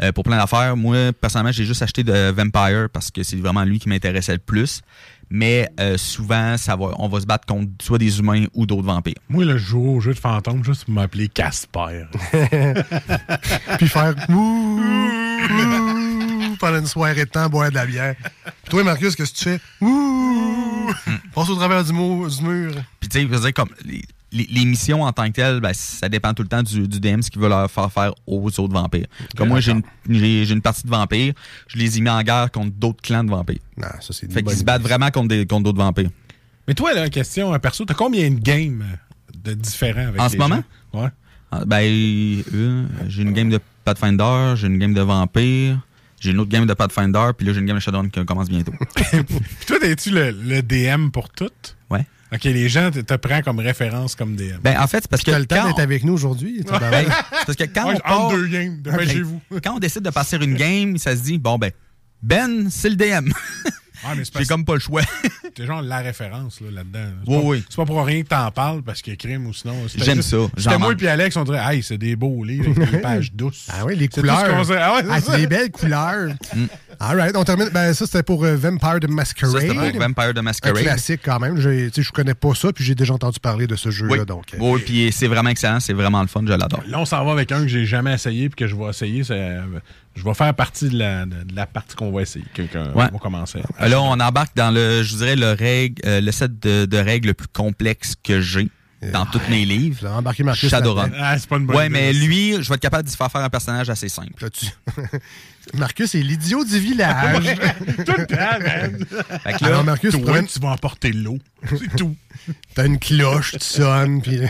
euh, pour plein d'affaires. Moi, personnellement, j'ai juste acheté de Vampire parce que c'est vraiment lui qui m'intéressait le plus. Mais euh, souvent, ça va, on va se battre contre soit des humains ou d'autres vampires. Moi, là, je joue au jeu de fantôme juste pour m'appeler Casper. puis faire ouh, ouh, pendant une soirée de temps, boire de la bière. Puis toi, Marcus, qu'est-ce que tu fais? Ouh, passe au travers du, mur- du mur. Puis tu sais, comme les, les- les missions en tant que telles, ben, ça dépend tout le temps du, du DM, ce qu'il veut leur faire faire aux autres vampires. Comme moi, j'ai une, j'ai- j'ai une partie de vampires, je les ai mis en guerre contre d'autres clans de vampires. Non, ça, c'est Fait qu'ils se battent vraiment contre des- contre d'autres vampires. Mais toi, là, question, perso, t'as combien de games de différents avec En ce moment? gens? Ouais. Ah, Ben, euh, j'ai une game de Pathfinder, j'ai une game de vampire, j'ai une autre game de Pathfinder, puis là, j'ai une game de Shadowrun qui commence bientôt. Puis toi, t'es-tu le, le DM pour tout? Ouais. OK, les gens te, te prennent comme référence comme DM. Ben, en fait, c'est parce que. T'as le temps quand d'être on- avec nous aujourd'hui. Ben, parce que quand Ouais, on part- deux games, dépêchez-vous. quand on décide de passer une game, ça se dit, bon, ben, Ben, c'est le DM. Ouais, mais c'est comme pas le choix. t'es genre la référence là, là-dedans. Oui, pas- oui. C'est pas pour rien que t'en parles parce qu'il y a crime ou sinon. J'aime ça, C'était moi manque. puis Alex, on dirait, hey, c'est des beaux livres avec des pages douces. Ah oui, les C'est tout ce couleurs. Ah ouais, Ah, c'est des belles couleurs. All right, on termine. Ben, ça, c'était pour euh, Vampire de Ça, Masquerade. c'était pour Vampire de un Masquerade. classique quand même. Je, tu sais, je connais pas ça, puis j'ai déjà entendu parler de ce jeu-là. Oui, Donc, euh, oui puis c'est vraiment excellent, c'est vraiment le fun, je l'adore. Là, on s'en va avec un que j'ai jamais essayé puis que je vais essayer. c'est, euh, je vais faire partie de la, de, de la partie qu'on va essayer. que- que- Ouais. On va commencer. Euh, Là, on embarque dans le, je dirais, le, règle, euh, le set de, de règles le plus complexe que j'ai dans tous mes livres. Embarqué Marcus Shadowrun. Ah, c'est pas une bonne Ouais, idée, mais ça. lui, je vais être capable d'y faire faire un personnage assez simple. Là, tu- Marcus est l'idiot du village. Tout le temps, man. Fait que là, Alors, Marcus, tu Toi, tu vas emporter l'eau. C'est tout. t'as une cloche, tu sonnes, puis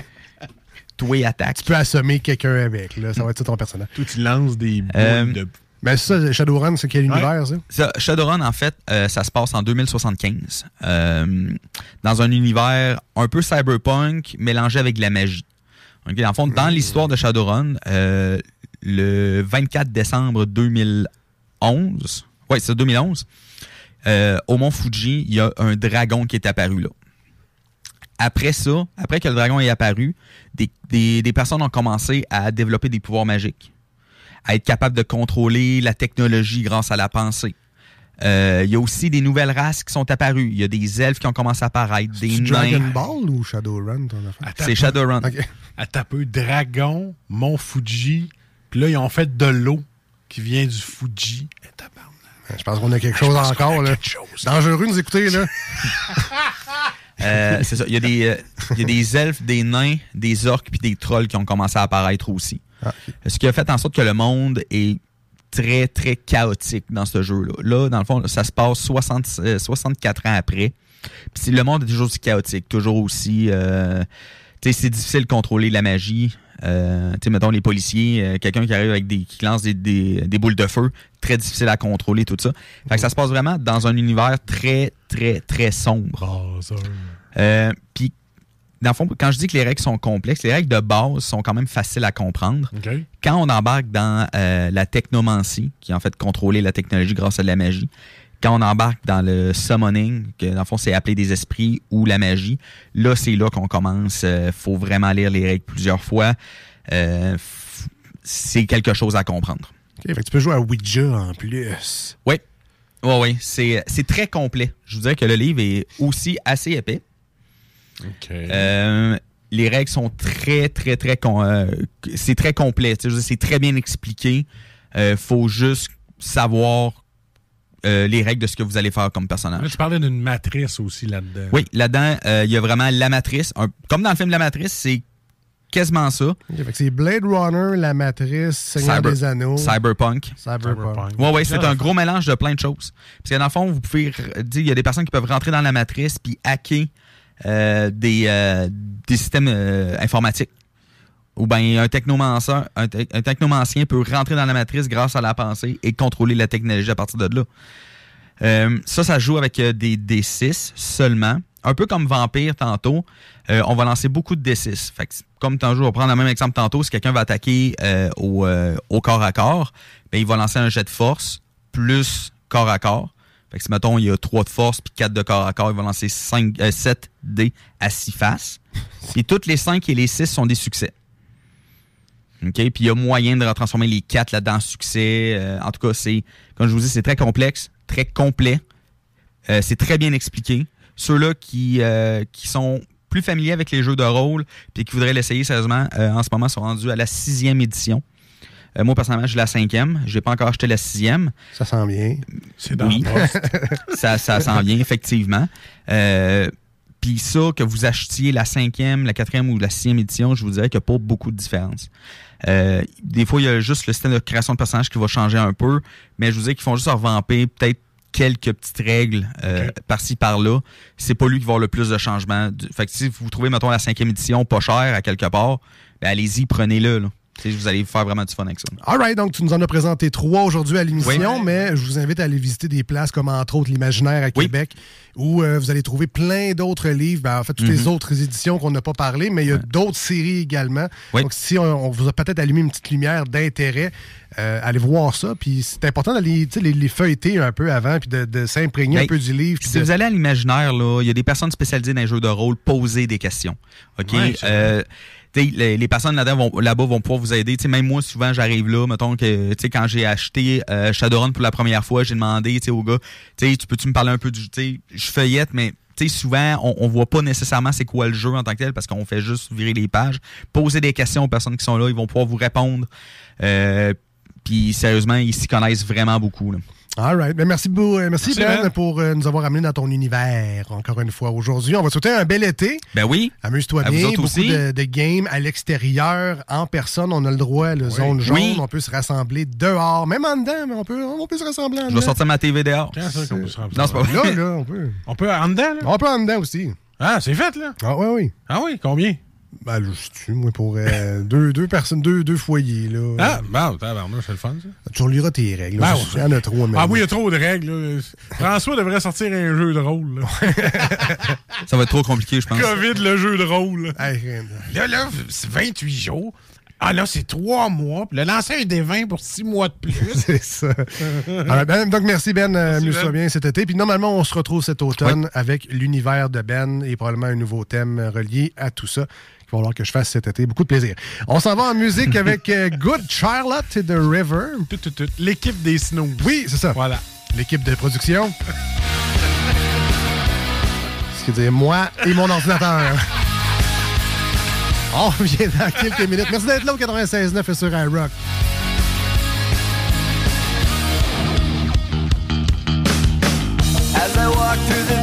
toi, attaque. tu peux assommer quelqu'un avec. Là. Ça va être ça ton personnage. Toi, tu lances des boules Euh, de. Ben, ça, Shadowrun, c'est quel univers, ça? Ça, Shadowrun, en fait, euh, ça se passe en 2075. euh, dans un univers un peu cyberpunk, mélangé avec de la magie. En fond, dans l'histoire de Shadowrun, euh, le 24 décembre 2011. Oui, c'est 2011. Euh, au mont Fuji, il y a un dragon qui est apparu là. Après ça, après que le dragon est apparu, des, des- des personnes ont commencé à développer des pouvoirs magiques, à être capables de contrôler la technologie grâce à la pensée. Euh, il y a aussi des nouvelles races qui sont apparues. Il y a des elfes qui ont commencé à apparaître, des C'est nains. Dragon Ball ou Shadowrun, ton affaire? Attends C'est. Shadowrun. Un peu. Dragon, Mont Fuji. Puis là, ils ont fait de l'eau qui vient du Fuji. Eh, tabarnak. Je pense qu'on a quelque chose encore. Là. quelque chose. Dangereux nous écouter. là. Euh, c'est ça. Il y, a des, euh, il y a des elfes, des nains, des orques puis des trolls qui ont commencé à apparaître aussi. Ah, Ce qui a fait en sorte que le monde est très, très chaotique dans ce jeu-là. Là, dans le fond, ça se passe 60, euh, 64 ans après. Puis le monde est toujours aussi chaotique, toujours aussi... euh, c'est difficile de contrôler la magie. Euh, tu sais, mettons, les policiers, euh, quelqu'un qui arrive avec des... qui lance des, des- des boules de feu, très difficile à contrôler, tout ça. Fait que ça se passe vraiment dans un univers très, très, très sombre. Euh, Puis, dans le fond, quand je dis que les règles sont complexes, les règles de base sont quand même faciles à comprendre. Quand on embarque dans euh, la technomancie, qui est en fait contrôler la technologie grâce à de la magie, quand on embarque dans le summoning, que dans le fond c'est appeler des esprits ou la magie, là c'est là qu'on commence. euh, faut vraiment lire les règles plusieurs fois. Euh, c'est quelque chose à comprendre. Ok, fait que tu peux jouer à Ouija en plus. Oui. Oui, oui. C'est c'est très complet. Je vous dirais que le livre est aussi assez épais. Euh, les règles sont très, très, très. euh, c'est très complet. C'est très bien expliqué. Euh, faut juste savoir euh, les règles de ce que vous allez faire comme personnage. tu parlais d'une matrice aussi là-dedans. Oui, là-dedans, euh, il y a vraiment la matrice. Un- comme dans le film La Matrice, c'est quasiment ça. C'est Blade Runner, La Matrice, Seigneur Cyber- des Anneaux. Cyberpunk. Cyberpunk. Oui, oui, c'est un gros mélange de plein de choses. Parce que dans le fond, vous pouvez dire, il y a des personnes qui peuvent rentrer dans la matrice puis hacker euh, des, euh, des systèmes euh, informatiques. Ou bien un technomancien, un, te- un technomancien peut rentrer dans la matrice grâce à la pensée et contrôler la technologie à partir de là. Ça, ça joue avec des D6 seulement. Un peu comme Vampire tantôt, on va lancer beaucoup de D6. Fait que, comme tantôt, on va prendre le même exemple tantôt, si quelqu'un va attaquer au, au corps à corps, ben, il va lancer un jet de force plus corps à corps. Fait que si, mettons, il y a 3 de force puis 4 de corps à corps, il va lancer 5, 7 dés à 6 faces. Et toutes les 5 et les 6 sont des succès. OK? Puis il y a moyen de transformer les 4 là-dedans en succès. Euh, en tout cas, c'est, comme je vous dis, c'est très complexe, très complet. Euh, c'est très bien expliqué. Ceux-là qui, euh, qui sont plus familiers avec les jeux de rôle puis qui voudraient l'essayer sérieusement, euh, en ce moment, sont rendus à la sixième édition. Euh, moi, personnellement, j'ai la cinquième. Je n'ai pas encore acheté la sixième. Ça sent bien. C'est dans Oui, le poste. ça, ça s'en vient, effectivement. Euh, Puis ça, que vous achetiez la cinquième, la quatrième ou la sixième édition, je vous dirais qu'il n'y a pas beaucoup de différence. Euh, des fois, il y a juste le système de création de personnages qui va changer un peu, mais je vous dis qu'ils font juste revamper peut-être quelques petites règles euh, par-ci, par-là. C'est pas lui qui va avoir le plus de changements. Fait que si vous trouvez, mettons, la cinquième édition pas chère à quelque part, ben allez-y, prenez-le. là. Vous allez faire vraiment du fun avec ça. All right, donc tu nous en as présenté trois aujourd'hui à l'émission, Oui. mais je vous invite à aller visiter des places comme entre autres l'Imaginaire à Oui. Québec, où euh, vous allez trouver plein d'autres livres, ben, en fait toutes les Mhm. autres éditions qu'on n'a pas parlé, mais il y a d'autres séries également. Oui. Donc si on, on vous a peut-être allumé une petite lumière d'intérêt, euh, allez voir ça. Puis c'est important d'aller les, les feuilleter un peu avant, puis de, de s'imprégner un peu du livre. Si de- vous allez à l'imaginaire, là, il y a des personnes spécialisées dans les jeux de rôle, poser des questions. OK? Euh, les, les personnes là-bas vont pouvoir vous aider. Tu sais, même moi, souvent, j'arrive là, mettons que, quand j'ai acheté euh, Shadowrun pour la première fois, j'ai demandé, au gars, tu peux-tu me parler un peu du, je feuillette, mais tu sais, souvent, on, on voit pas nécessairement c'est quoi le jeu en tant que tel parce qu'on fait juste virer les pages. Poser des questions aux personnes qui sont là, ils vont pouvoir vous répondre. Euh, Puis sérieusement, ils s'y connaissent vraiment beaucoup. All right. Ben, merci, beau- euh, merci, Merci, Ben, Ben. pour euh, nous avoir amené dans ton univers encore une fois aujourd'hui. On va te souhaiter un bel été. Ben oui. Amuse-toi À vous bien. autres Beaucoup aussi. de, de games à l'extérieur, en personne. On a le droit, la zone jaune. Oui. On peut se rassembler dehors, même en dedans, mais on peut, on peut se rassembler en Je vais sortir ma TV dehors. Quand ça qu'on peut se Non, c'est pas vrai. Là, là, on peut. On peut en dedans, là? On peut en dedans aussi. Ah, c'est fait, là? Ah, oui, oui. Ah oui, combien? Ben, je suis, moi, pour euh, deux, deux personnes, deux, deux foyers, là. Ah, ben, tabarnak, c'est le fun, ça. Tu reliras tes règles. Là, ben, il y en a trop, même. Ah oui, il y a trop de règles. Là. François devrait sortir un jeu de rôle. Là. ça va être trop compliqué, je pense. COVID, le jeu de rôle. Là, là, c'est 28 jours. Ah là, c'est trois mois. Puis le lancer un des 20 pour six mois de plus. c'est ça. Ah, ben, donc, merci Ben. Euh, Amuse-toi ben. bien cet été. Puis normalement, on se retrouve cet automne avec l'univers de Ben et probablement un nouveau thème relié à tout ça va falloir que je fasse cet été. Beaucoup de plaisir. On s'en va en musique avec euh, Good Charlotte et The River. Tout, tout, tout. L'équipe des Snow. Oui, c'est ça. Voilà. L'équipe de production. Ce qui dit moi et mon ordinateur. On revient dans quelques minutes. Merci d'être là au 96.9 et sur iRock. As I walk through the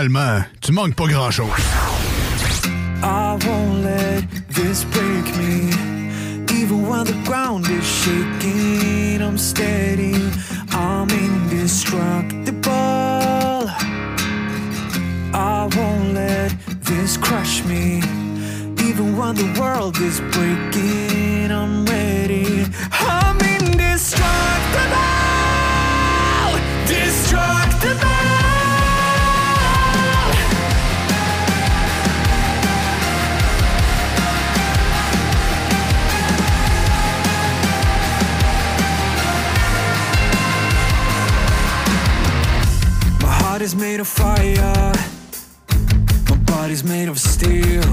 finalement, tu manques pas grand-chose. I won't let this break me. Even when the ground is shaking, I'm steady. I'm indestructible. I won't let this crush me. Even when the world is breaking, I'm ready. I'm indestructible. body's made of fire. My body's made of steel.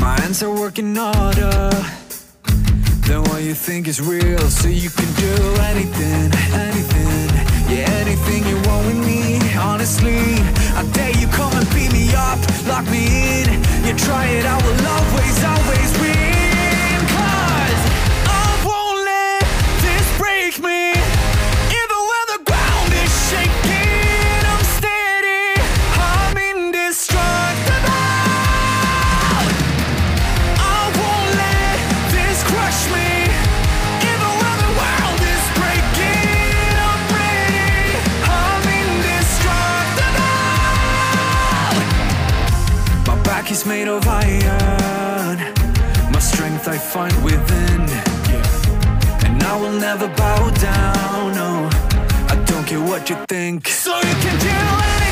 My hands are working harder Than what you think is real. So you can do anything, anything Yeah, anything you want with me, honestly. I dare you come and beat me up, lock me in. You try it, I will always, always win. Find within. And I will never bow down. No, I don't care what you think. So you can do anything.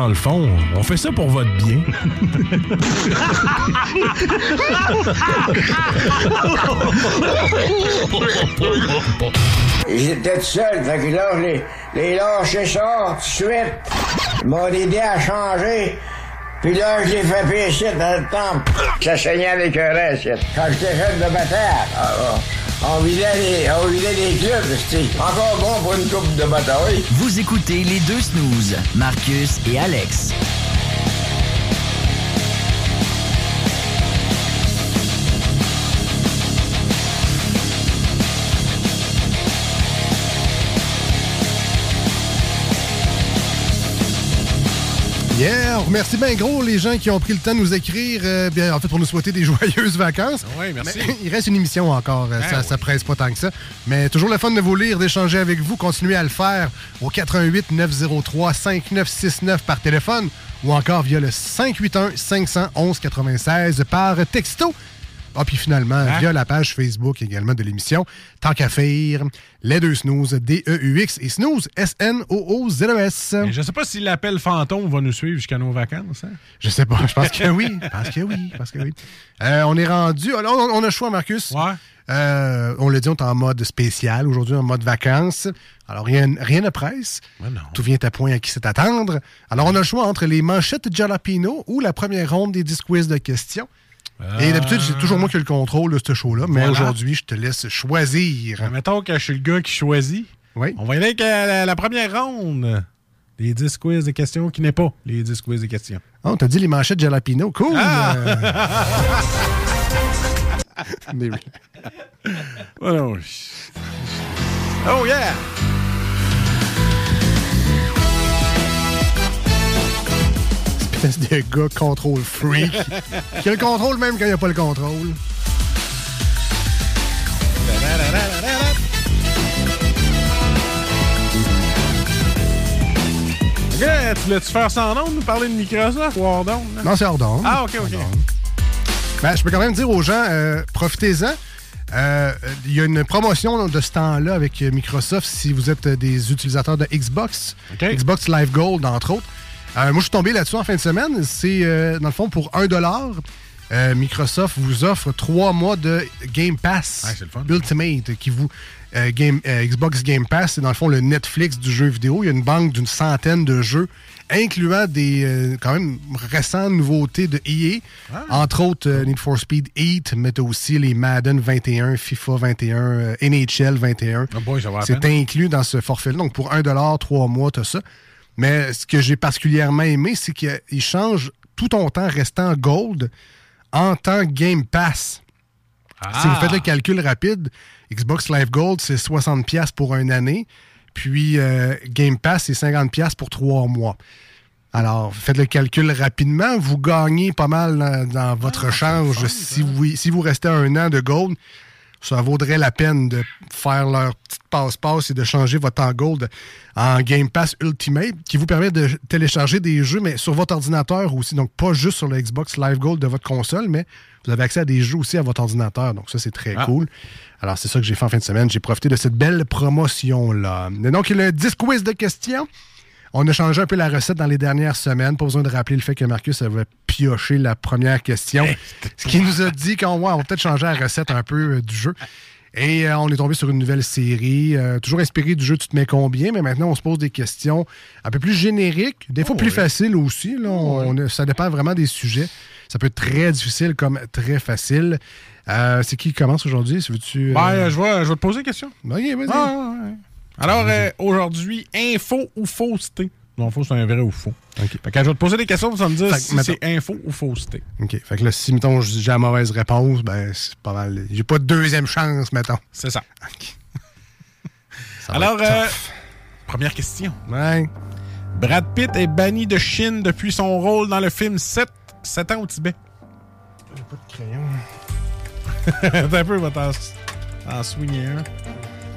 Dans le fond, on fait ça pour votre bien. J'étais tout seul, fait que là, je les, les lâché ça tout de suite. Ils m'ont aidé à changer. Puis là, je l'ai fait pécher dans le temple. Ça saignait les cœurs, Quand j'étais jeune de bataille, ah, ah, on vidait les, on vidait les clubs, c'était encore bon pour une coupe de bataille. Vous écoutez les deux snooze, Marcus et Alex. Yeah, on remercie bien gros les gens qui ont pris le temps de nous écrire, euh, bien, en fait, pour nous souhaiter des joyeuses vacances. Oui, merci. Mais il reste une émission encore, euh, ça, ça presse pas tant que ça. Mais toujours le fun de vous lire, d'échanger avec vous. Continuez à le faire au 88 903 5969 par téléphone ou encore via le 581 511 96 par texto. Ah, puis finalement, Hein? via la page Facebook également de l'émission, tant qu'à faire, les deux snooze, D-E-U-X et snooze, S-N-O-O-Z-E-S. Et Je sais pas si l'appel fantôme va nous suivre jusqu'à nos vacances. hein? Je sais pas, je pense que oui. Je pense que oui, pense que oui. Euh, on est rendu. on, on a le choix, Marcus. Euh, on l'a dit, on est en mode spécial. Aujourd'hui, en mode vacances. Alors, rien, rien ne presse. Tout vient à point à qui c'est attendre. Alors, on a le choix entre les manchettes Jalapino ou la première ronde des 10 quiz de questions. Et d'habitude, c'est toujours moi qui ai le contrôle de ce show-là. Mais Voilà. aujourd'hui, je te laisse choisir. Mettons que je suis le gars qui choisit. Oui. On va y aller avec euh, la, la première ronde. Les 10 quiz de questions qui n'est pas les 10 quiz de questions. Oh, t'as dit les manchettes Jalapino. Cool. Ah! Euh, mais oui. Oh yeah! Espèce de gars contrôle freak qui a le contrôle même quand il n'y a pas le contrôle. Ok, tu voulais-tu faire sans nom, nous parler de Microsoft ou hors d'onde, là? Non, c'est hors d'onde. Ah, ok, ok. Ben, je peux quand même dire aux gens, euh, profitez-en. Euh, Il y a une promotion de ce temps-là avec Microsoft si vous êtes des utilisateurs de Xbox, Xbox Live Gold, entre autres. Euh, moi, je suis tombé là-dessus en fin de semaine. C'est, euh, dans le fond, pour 1 euh, Microsoft vous offre trois mois de Game Pass Ouais, fun. Ultimate qui vous. euh, Game, euh, Xbox Game Pass, c'est dans le fond le Netflix du jeu vidéo. Il y a une banque d'une centaine de jeux, incluant des quand même récentes nouveautés de EA. Entre autres, Need for Speed Heat, mais t'as aussi les Madden 21, FIFA 21, euh, NHL 21. Ah boy, ça va à c'est peine. inclus dans ce forfait-là. Donc, pour 1 trois mois, t'as ça. Mais ce que j'ai particulièrement aimé, c'est qu'il change tout ton temps restant gold en temps Game Pass. Si vous faites le calcul rapide, Xbox Live Gold, c'est 60$ pour une année. Puis euh, Game Pass, c'est 50$ pour trois mois. Alors, faites le calcul rapidement. Vous gagnez pas mal dans, dans votre change si vous, si vous restez un an de Gold. Ça vaudrait la peine de faire leur petite passe-passe et de changer votre temps Gold en Game Pass Ultimate, qui vous permet de télécharger des jeux, mais sur votre ordinateur aussi. Donc, pas juste sur le Xbox Live Gold de votre console, mais vous avez accès à des jeux aussi à votre ordinateur. Donc, ça, c'est très Ah. cool. Alors, c'est ça que j'ai fait en fin de semaine. J'ai profité de cette belle promotion-là. Donc, le 10 quiz de questions. On a changé un peu la recette dans les dernières semaines. Pas besoin de rappeler le fait que Marcus avait pioché la première question. Ce qui nous a dit qu'on ouais, on va peut-être changer la recette un peu euh, du jeu. Et euh, on est tombé sur une nouvelle série, euh, toujours inspirée du jeu Tu te mets combien, mais maintenant on se pose des questions un peu plus génériques, des fois Oh, plus faciles aussi. Là, On- on- ça dépend vraiment des sujets. Ça peut être très difficile comme très facile. Euh, c'est qui commence aujourd'hui? Si veux-tu, Ben, je, vais, je vais te poser une question. Ok, vas-y. Ah, ouais. Alors, euh, aujourd'hui, info ou fausseté? Non, faux, c'est un vrai ou faux. Fait que je vais te poser des questions, vas me dire si mettons- c'est info ou fausseté. OK. Fait que là, si, mettons, j'ai la mauvaise réponse, ben, c'est pas mal. J'ai pas de deuxième chance, mettons. C'est ça. Ça va Alors, euh, première question. Ouais. Brad Pitt est banni de Chine depuis son rôle dans le film 7, 7 ans au Tibet. J'ai pas de crayon. Attends un peu, vais t'en swinguer un.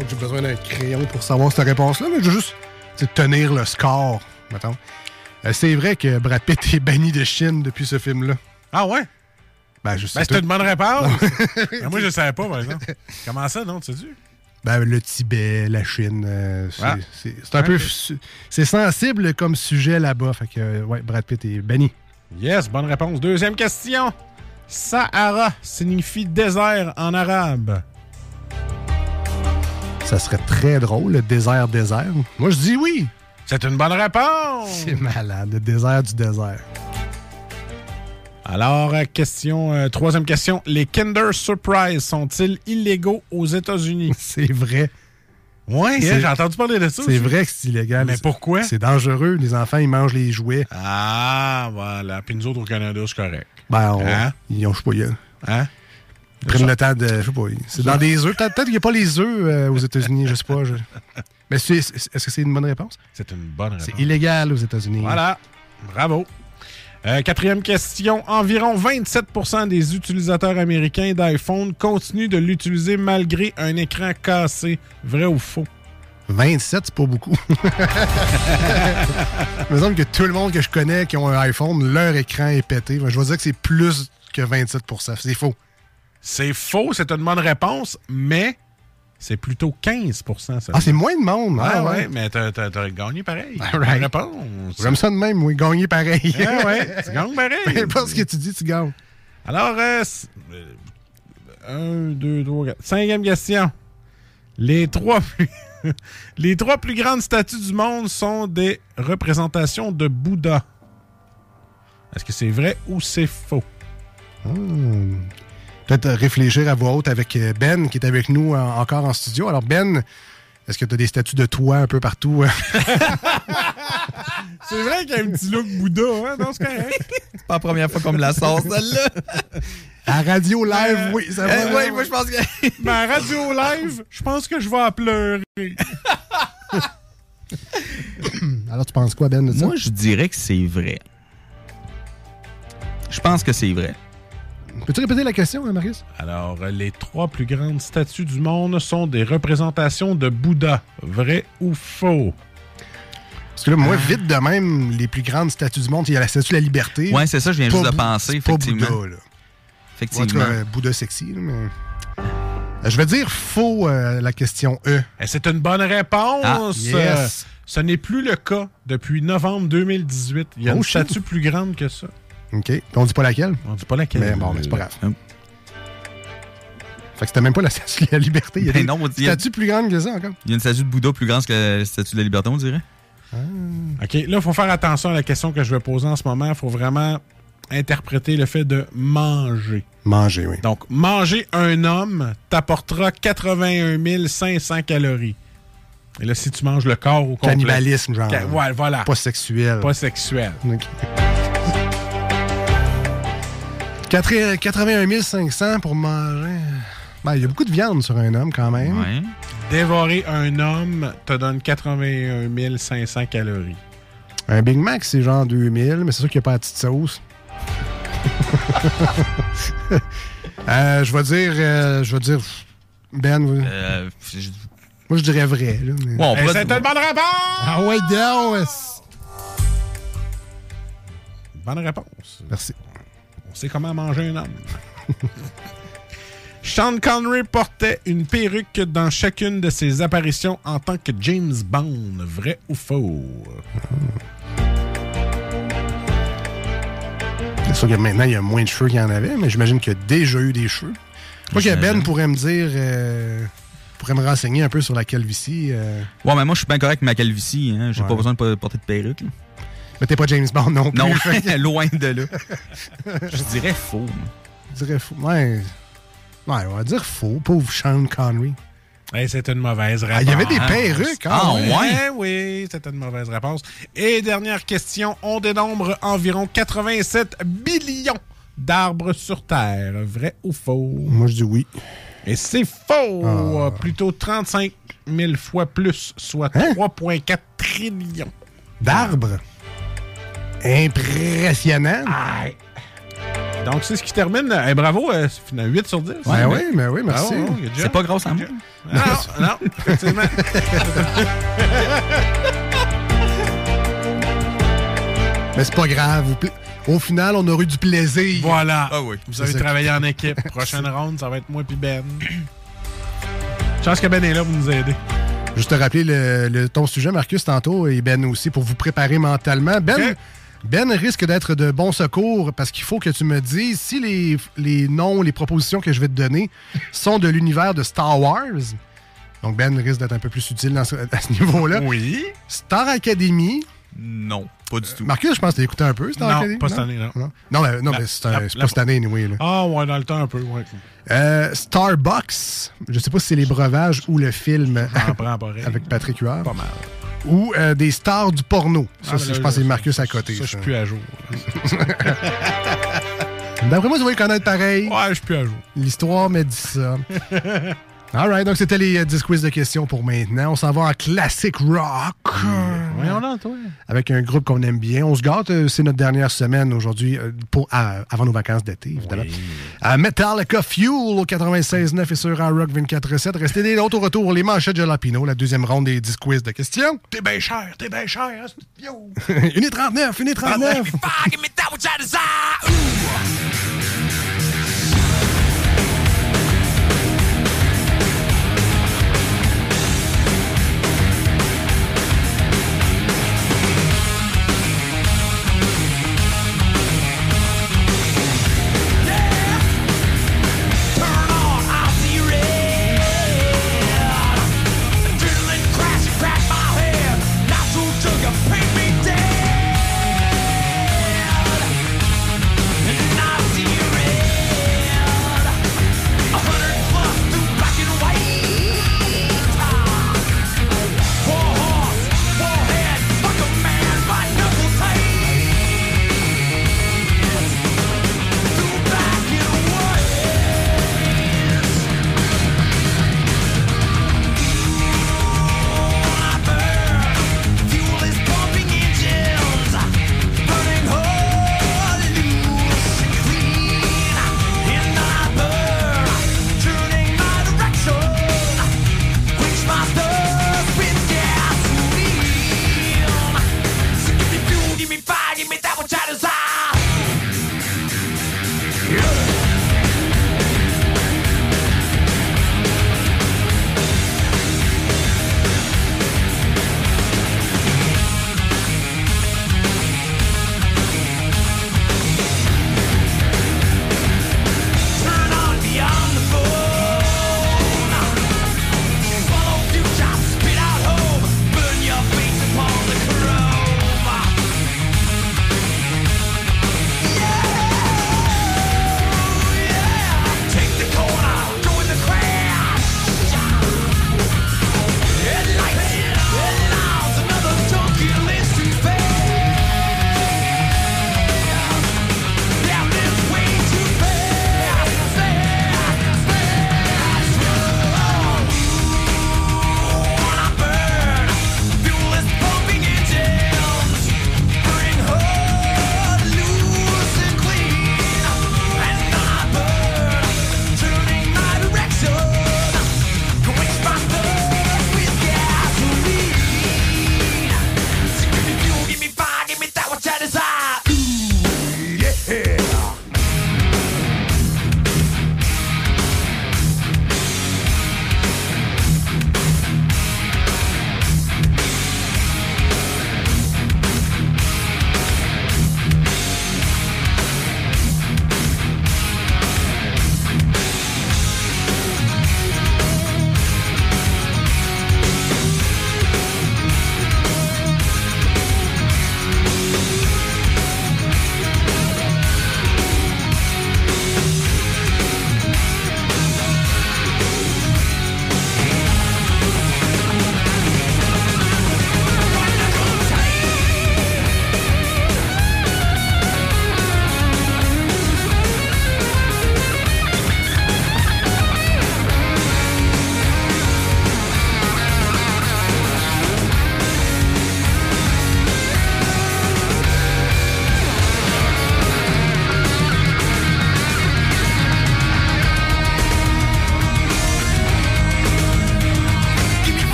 Pas que j'ai besoin d'un crayon pour savoir cette réponse-là, mais je veux juste sais, tenir le score, mettons. Euh, c'est vrai que Brad Pitt est banni de Chine depuis ce film-là. Ah ouais? Ben, je sais Ben, c'était une bonne réponse. Ben, moi, je ne savais pas, par exemple. Comment ça, non? Tu sais-tu? Ben, le Tibet, la Chine, euh, c'est Ah. c'est- c'est un peu... C'est sensible comme sujet là-bas. Fait que, euh, ouais, Brad Pitt est banni. Yes, bonne réponse. Deuxième question. Sahara signifie désert en arabe. Ça serait très drôle, le désert désert. Moi, je dis oui. C'est une bonne réponse. C'est malade, le désert du désert. Alors, euh, question, euh, troisième question. Les Kinder Surprise sont-ils illégaux aux États-Unis? C'est vrai. Ouais, hein, j'ai entendu parler de ça. C'est vrai que c'est illégal. Mais pourquoi? C'est dangereux. Les enfants, ils mangent les jouets. Ah, voilà. Puis nous autres au Canada, c'est correct. Ben, on- Hein? ils ont, ils- Hein? Prennent le temps de. Je sais pas. C'est dans des œufs. Peut-être qu'il n'y a pas les œufs euh, aux États-Unis, je sais pas. je- Mais c'est- est-ce que c'est une bonne réponse? C'est une bonne réponse. C'est illégal aux États-Unis. Voilà. Bravo. Euh, quatrième question. Environ 27% des utilisateurs américains d'iPhone continuent de l'utiliser malgré un écran cassé. Vrai ou faux? 27, c'est pas beaucoup. Il me semble que tout le monde que je connais qui ont un iPhone, leur écran est pété. Je vais dire que c'est plus que 27% C'est faux. C'est faux, c'est une bonne réponse, mais c'est plutôt 15 seulement. Ah, c'est moins de monde. Ouais, Ah, ouais, mais t'as t'as- t'as gagné pareil. All right. Réponse. J'aime ça de même, oui. Gagner pareil. Ah ouais, tu gagnes pareil. Peu importe ce que tu dis, tu gagnes. Alors, euh, euh, un, deux, trois, quatre. Cinquième question. Les trois plus, les trois plus grandes statues du monde sont des représentations de Bouddha. Est-ce que c'est vrai ou c'est faux? Hmm. Peut-être euh, réfléchir à voix haute avec euh, Ben qui est avec nous euh, encore en studio. Alors Ben, est-ce que tu as des statues de toi un peu partout? euh? C'est vrai qu'il y a un petit look Bouddha, hein? Non, c'est correct. C'est pas la première fois qu'on me la sort, celle-là. à radio live, oui, ça va. Euh, oui, moi, je pense que. Mais à radio live, je pense que je vais en pleurer. Alors tu penses quoi Ben de ça? Moi, je dirais que c'est vrai. Je pense que c'est vrai. Peux-tu répéter la question, hein, Marius? Alors, les trois plus grandes statues du monde sont des représentations de Bouddha. Vrai ou faux? Parce que là, moi, vite de même, les plus grandes statues du monde, il y a la statue de la liberté. Ouais, c'est ça, je viens juste de penser, pas effectivement. Bouddha, là. Effectivement. En tout cas, Bouddha sexy, là, mais... Euh, Je vais dire faux, euh, la question E. Et c'est une bonne réponse. Ah, yes. Euh, ce n'est plus le cas depuis novembre 2018. Il y a Oh, une statue plus grande que ça. OK. Puis on dit pas laquelle? On dit pas laquelle. Mais bon, mais c'est pas grave. Euh, Fait que c'était même pas la statue de la liberté. Il y a Ben non, on dit- statues plus grandes que ça encore. Il y a une statue de Bouddha plus grande que la statue de la liberté, on dirait. OK, là, il faut faire attention à la question que je vais poser en ce moment. Il faut vraiment interpréter le fait de manger. Manger, oui. Donc, manger un homme t'apportera 81 500 calories. Et là, si tu manges le corps au complet... Cannibalisme, genre. Ca- ouais, voilà. Pas sexuel. Pas sexuel. OK. Quatre- 81 500 pour manger. Ben, il y a beaucoup de viande sur un homme quand même. Ouais. Dévorer un homme te donne 81 500 calories. Un Big Mac, c'est genre 2000, mais c'est sûr qu'il n'y a pas la petite sauce. Euh, je vais dire. euh, je vais dire. Ben, oui. Euh, je- moi je dirais vrai. Là, mais- Ouais, on c'est une bonne réponse! Ah ouais. Bonne réponse. Merci. On sait comment manger un homme. Sean Connery portait une perruque dans chacune de ses apparitions en tant que James Bond. Vrai ou faux? C'est sûr que maintenant, il y a moins de cheveux qu'il y en avait, mais j'imagine qu'il y a déjà eu des cheveux. Je crois que Ben pourrait me dire. euh, pourrait me renseigner un peu sur la calvitie. euh. Ouais, mais moi, je suis bien correct avec ma calvitie. Hein. J'ai Ouais. pas besoin de po- porter de perruque. là. Mais t'es pas James Bond non plus. Non, Fait loin de là. Je dirais faux. Je dirais faux. Ouais. Ouais, on va dire faux. Pauvre Sean Connery. Eh, c'était une mauvaise réponse. Ah, il y avait des perruques, hein? Ah, ouais. ouais? Eh oui, c'était une mauvaise réponse. Et dernière question, on dénombre environ 87 billions d'arbres sur Terre. Vrai ou faux? Moi, je dis oui. Et c'est faux! Ah. Plutôt 35 000 fois plus, soit Hein? 3,4 trillions. D'arbres? Impressionnant. Donc, c'est ce qui termine. Eh, bravo, euh, c'est finalement 8 sur 10. Ben oui, ben oui, merci. Bravo, good job. C'est pas à moi. Non, non, effectivement. Mais c'est pas grave. Vous pla- Au final, on aura eu du plaisir. voilà. Ah oui. Vous avez C'est ça. travaillé en équipe. Prochaine ronde, ça va être moi puis Ben. Chance que Ben est là pour nous aider. Juste te rappeler le, le- ton sujet, Marcus, tantôt, et Ben aussi, pour vous préparer mentalement. Ben, Ok. Ben risque d'être de bon secours parce qu'il faut que tu me dises si les, les noms, les propositions que je vais te donner sont de l'univers de Star Wars. Donc, Ben risque d'être un peu plus utile dans ce- à ce niveau-là. Oui. Star Academy. Non, pas du tout. Marcus, je pense que tu as écouté un peu Star Non, Academy. pas cette année, non. Non, non, mais, non, La- mais c'est un- la- c'est la- pas cette année, anyway, là. Ah, ouais, dans le temps un peu, ouais. Euh, Starbucks. Je sais pas si c'est les breuvages ou le film avec Patrick Huard. Pas mal. Ou euh, des stars du porno. Ça, Ah, je pense que c'est Marcus à côté. Ça, je suis plus à jour. D'après moi, tu vas le connaître pareil. Ouais, je suis plus à jour. L'histoire me dit ça. Alright, donc c'était les euh, 10 quiz de questions pour maintenant. On s'en va en classic rock. Voyons là, toi. Avec un groupe qu'on aime bien. On se gâte, euh, c'est notre dernière semaine aujourd'hui, euh, pour à- avant nos vacances d'été, évidemment. À Metallica Fuel au 96.9 et sur Rock 24.7. Restez des nôtres au retour, les manchettes de Jalapino, la deuxième ronde des 10 quiz de questions. T'es bien cher, t'es bien cher. hein, Yo. 1h39, 1h39.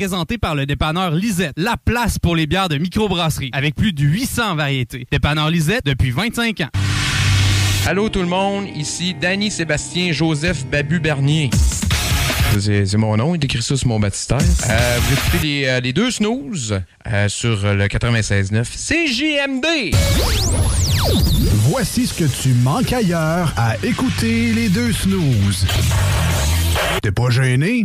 présenté par le dépanneur Lisette, la place pour les bières de microbrasserie, avec plus de 800 variétés. Dépanneur Lisette depuis 25 ans. Allô tout le monde, ici Danny Sébastien Joseph Babu Bernier. C'est mon nom, il décrit ça sur mon baptistère. Euh, vous écoutez les, euh, deux snooze euh, sur le 96.9 CJMD. Voici ce que tu manques ailleurs à écouter les deux snooze. T'es pas gêné?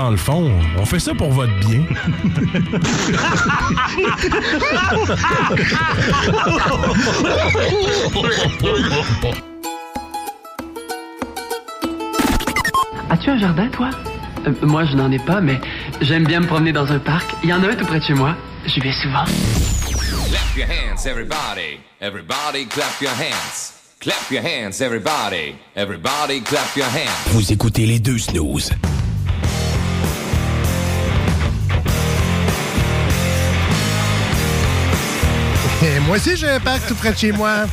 dans le fond, on fait ça pour votre bien. As-tu un jardin, toi? Euh, moi, je n'en ai pas, mais j'aime bien me promener dans un parc. Il y en a un tout près de chez moi. J'y vais souvent. Clap your hands, everybody. Clap your hands. Clap your hands, everybody. Clap your hands. Vous écoutez les deux snooze. Moi aussi, j'ai un parc tout près de chez moi.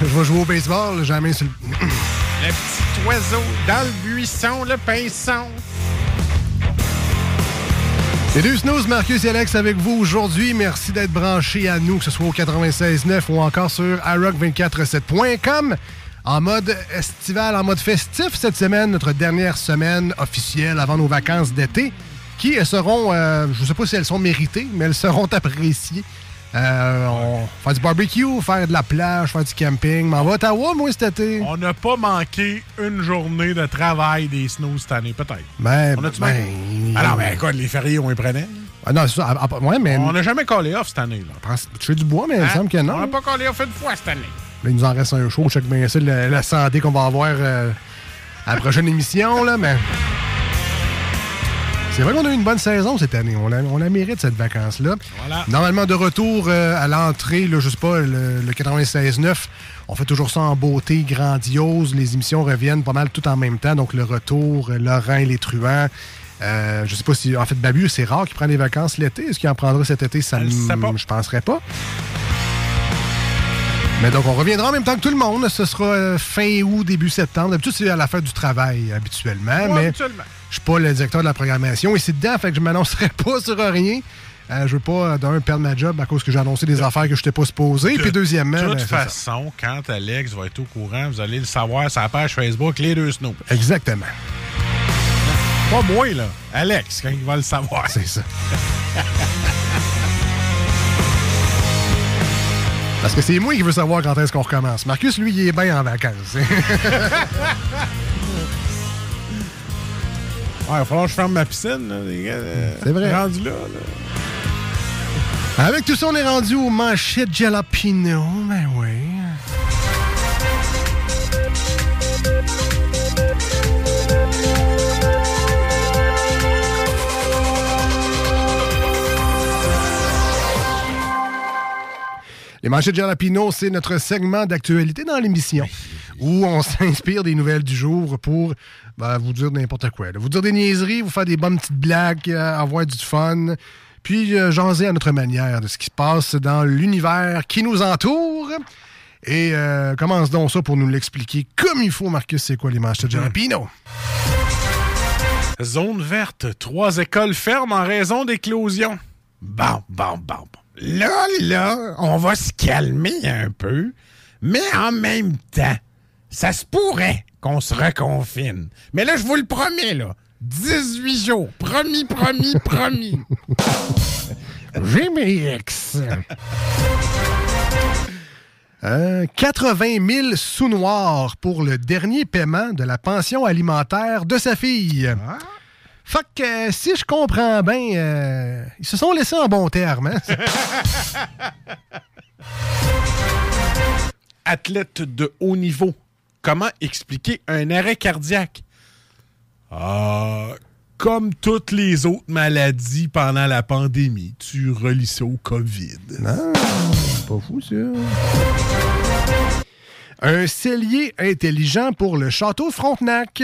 Je vais jouer au baseball, jamais sur le... Le petit oiseau dans le buisson, le pinson. Les deux snooze, Marcus et Alex avec vous aujourd'hui. Merci d'être branchés à nous, que ce soit au 96.9 ou encore sur iRock247.com. En mode estival, en mode festif cette semaine, notre dernière semaine officielle avant nos vacances d'été, qui seront, euh, je ne sais pas si elles sont méritées, mais elles seront appréciées. Euh, on faire du barbecue, faire de la plage, faire du camping. M'en va à Ottawa, moi, cet été. On n'a pas manqué une journée de travail des snows cette année, peut-être. Ben, on a-tu ben, manqué? Ah non, mais écoute, les fériés, on les prenait. Ah non, c'est ça. ouais, mais. On n'a jamais collé off cette année. Là. Tu fais du bois, mais il me Hein? semble que non. On n'a pas collé off une fois cette année. Là, il nous en reste un show. Check bien ça, la, la santé qu'on va avoir euh, à la prochaine émission, là, mais. C'est vrai qu'on a eu une bonne saison cette année. On la, on la mérite, cette vacance-là. Voilà. Normalement, de retour euh, à l'entrée, je sais pas, le, le 96.9, on fait toujours ça en beauté, grandiose. Les émissions reviennent pas mal tout en même temps. Donc, le retour, euh, Laurent et les truands. Euh, je sais pas si. En fait, Babu, c'est rare qu'il prenne des vacances l'été. Est-ce qu'il en prendra cet été? Ça, Je penserais pas. Mais donc, on reviendra en même temps que tout le monde. Ce sera euh, fin août, début septembre. D'habitude, c'est à la fin du travail, habituellement. Ouais, mais habituellement. Je suis pas le directeur de la programmation. Et c'est dedans, fait que je m'annoncerai pas sur rien. Euh, je veux pas, euh, d'un, perdre ma job à cause que j'ai annoncé des affaires que je n'étais pas supposé. De Puis deuxièmement... toute ben, ça. façon, quand Alex va être au courant, vous allez le savoir sur la page Facebook Les Deux Snows. Exactement. Pas moi, là. Alex, quand il va le savoir. C'est ça. Parce que c'est moi qui veux savoir quand est-ce qu'on recommence. Marcus, lui, il est bien en vacances. Il va falloir que je ferme ma piscine, là, les gars. C'est vrai. Rendu là, là. Avec tout ça, on est rendu au manchette jalapino. Ben oui. Les manchettes jalapino, c'est notre segment d'actualité dans l'émission où on s'inspire des nouvelles du jour pour ben, vous dire n'importe quoi. là. Vous dire des niaiseries, vous faire des bonnes petites blagues, euh, avoir du fun, puis euh, jaser à notre manière de ce qui se passe dans l'univers qui nous entoure. Et euh, commence donc ça pour nous l'expliquer comme il faut, Marcus, c'est quoi les manchettes jalapino? Zone verte, trois écoles ferment en raison d'éclosion. Bon, bon, bon, bon. Là, là, on va se calmer un peu, mais en même temps, ça se pourrait qu'on se reconfine. Mais là, je vous le promets, là, 18 jours, promis, promis, promis. J'ai mes ex. Euh, 80 000 sous-noirs pour le dernier paiement de la pension alimentaire de sa fille. Fait que, euh, si je comprends bien, euh, ils se sont laissés en bon terme. hein? Athlète de haut niveau, comment expliquer un arrêt cardiaque? Ah, comme toutes les autres maladies pendant la pandémie, tu relis ça au COVID. Non, c'est pas fou, ça. Un cellier intelligent pour le château de Frontenac.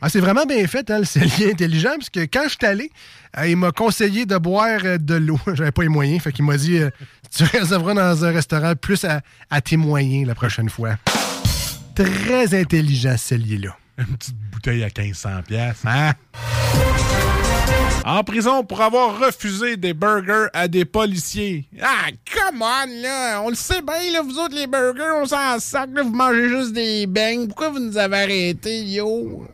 Ah, c'est vraiment bien fait, hein, le cellier intelligent, parce que quand je suis allé, euh, il m'a conseillé de boire euh, de l'eau. J'avais pas les moyens, fait qu'il m'a dit euh, tu réserveras dans un restaurant plus à, à tes moyens la prochaine fois. Très intelligent, ce cellier-là. Une petite bouteille à 1500 pièces, hein? En prison pour avoir refusé des burgers à des policiers. Ah, come on, là! On le sait bien, là, vous autres, les burgers, on s'en sac, là, vous mangez juste des beignes. Pourquoi vous nous avez arrêtés, yo?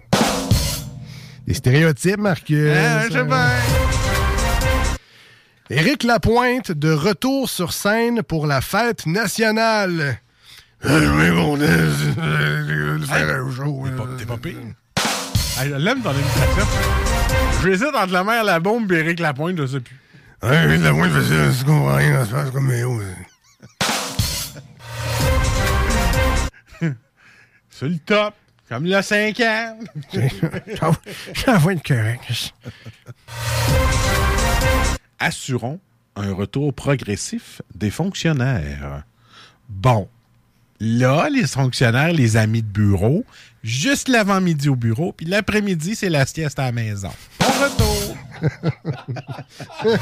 Des stéréotypes, Marcus. Ah, je sais bien. Éric Lapointe de retour sur scène pour la fête nationale. Oui, bon, euh, faire un show. T'es pas pire? Hey, je l'aime ton imitation. J'hésite entre la mère la bombe et Éric Lapointe, je sais plus. Ouais, Éric Lapointe, parce que je comprends rien dans ce passe comme Méo. C'est le top. Comme a 5 ans. J'envoie une correct. Assurons un retour progressif des fonctionnaires. Bon. Là, les fonctionnaires, les amis de bureau, juste l'avant-midi au bureau, puis l'après-midi, c'est la sieste à la maison. Bon retour!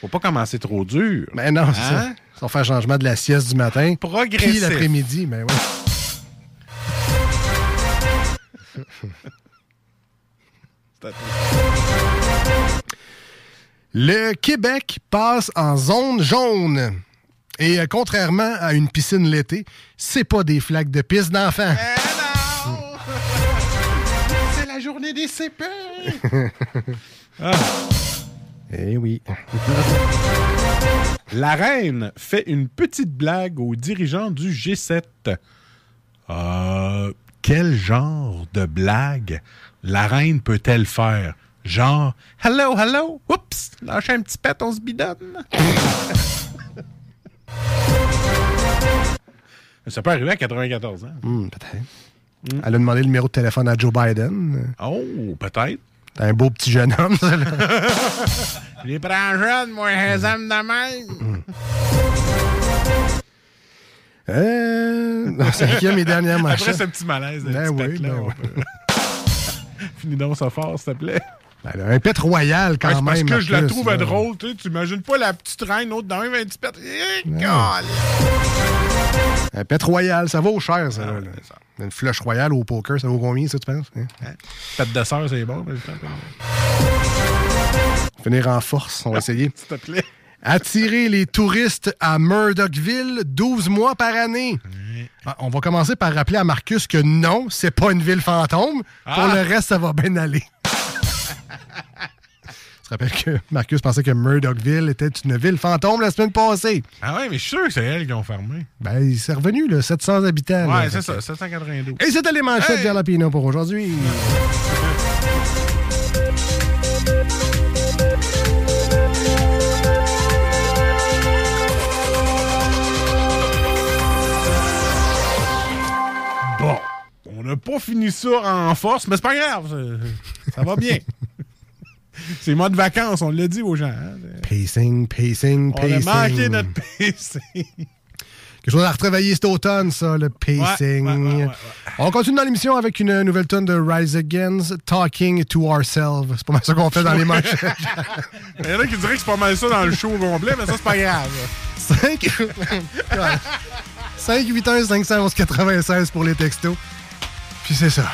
Faut pas commencer trop dur. Mais non, c'est ça. Hein? Ça va faire changement de la sieste du matin. Progressif. Puis l'après-midi, mais ouais. Le Québec passe en zone jaune. Et euh, contrairement à une piscine l'été, c'est pas des flaques de pisse d'enfants. C'est la journée des CP! Eh oui. La reine fait une petite blague aux dirigeants du G7. Euh, quel genre de blague la reine peut-elle faire? Genre, hello, hello, oups, lâchez un petit pet, on se bidonne. Ça peut arriver à 94 ans. Hmm, peut-être. Elle a demandé le numéro de téléphone à Joe Biden. Oh, peut-être. C'est un beau petit jeune homme, ça. Je les prends jeunes, moi, les hommes de même. Euh, non, cinquième et dernière manchette. Après ce petit malaise Ben oui, ben oui. Finis donc ça fort, s'il te plaît. Ben, un pet royal, quand Ouais, c'est parce même. que je la trouve là. drôle, tu sais. Tu imagines pas la petite reine, l'autre dans même un petit pet. Non. calé. Un pet royal, ça vaut cher, ça. là, là. Une flush royale au poker, ça vaut combien, ça, tu penses? Hein? Pet de sœur, c'est bon. mais je en force, on va essayer. S'il te plaît. Attirer les touristes à Murdochville 12 mois par année. Ah, On va commencer par rappeler à Marcus que non, c'est pas une ville fantôme. Pour Ah! le reste, ça va bien aller. Je te rappelle que Marcus pensait que Murdochville était une ville fantôme la semaine passée. Ah ouais, mais je suis sûr que c'est elle qui ont fermé. Ben, c'est revenu, là, 700 habitants. là. Ouais, c'est ça, que- 792. Et c'était les manchettes Hey! vers la Pino pour aujourd'hui. Bon, on n'a pas fini ça en force, mais c'est pas grave, ça, ça va bien. c'est mois de vacances, on l'a dit aux gens. hein. Pacing, pacing, On pacing. a manqué notre pacing. Quelque chose à retravailler cet automne, ça, le pacing. Ouais, ouais, ouais, ouais, On continue dans l'émission avec une nouvelle tonne de Rise Against, Talking to Ourselves. C'est pas mal ça qu'on fait dans les manchettes. Il y en a qui diraient que c'est pas mal ça dans le show complet, mais ça, c'est pas grave. 5 5 8 1 511 96 pour les textos. Puis c'est ça.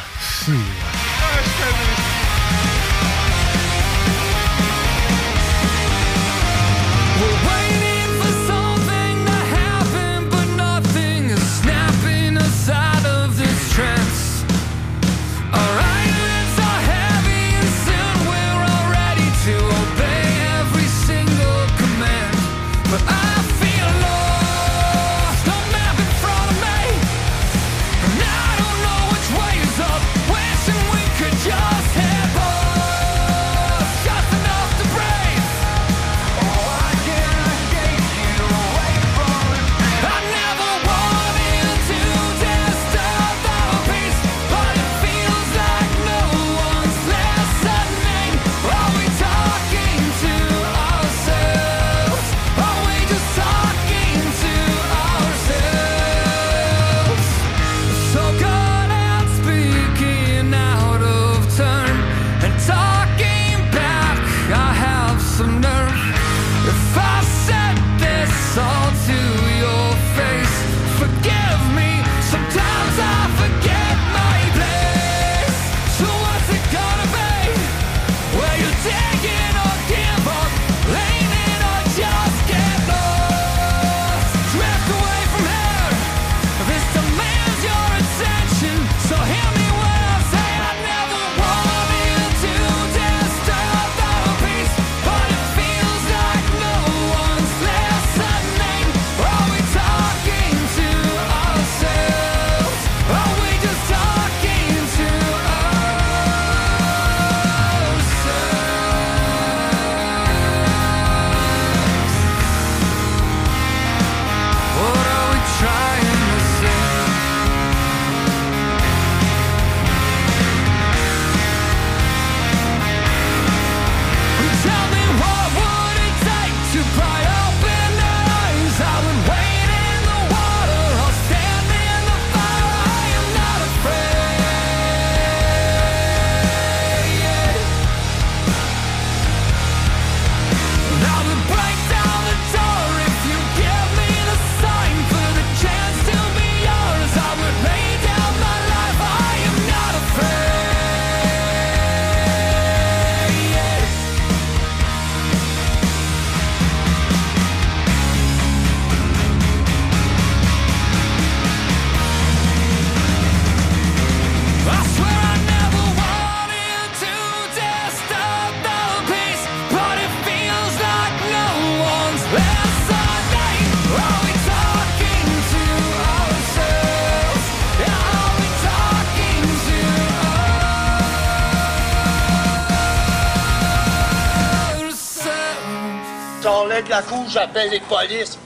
j'appelle les polices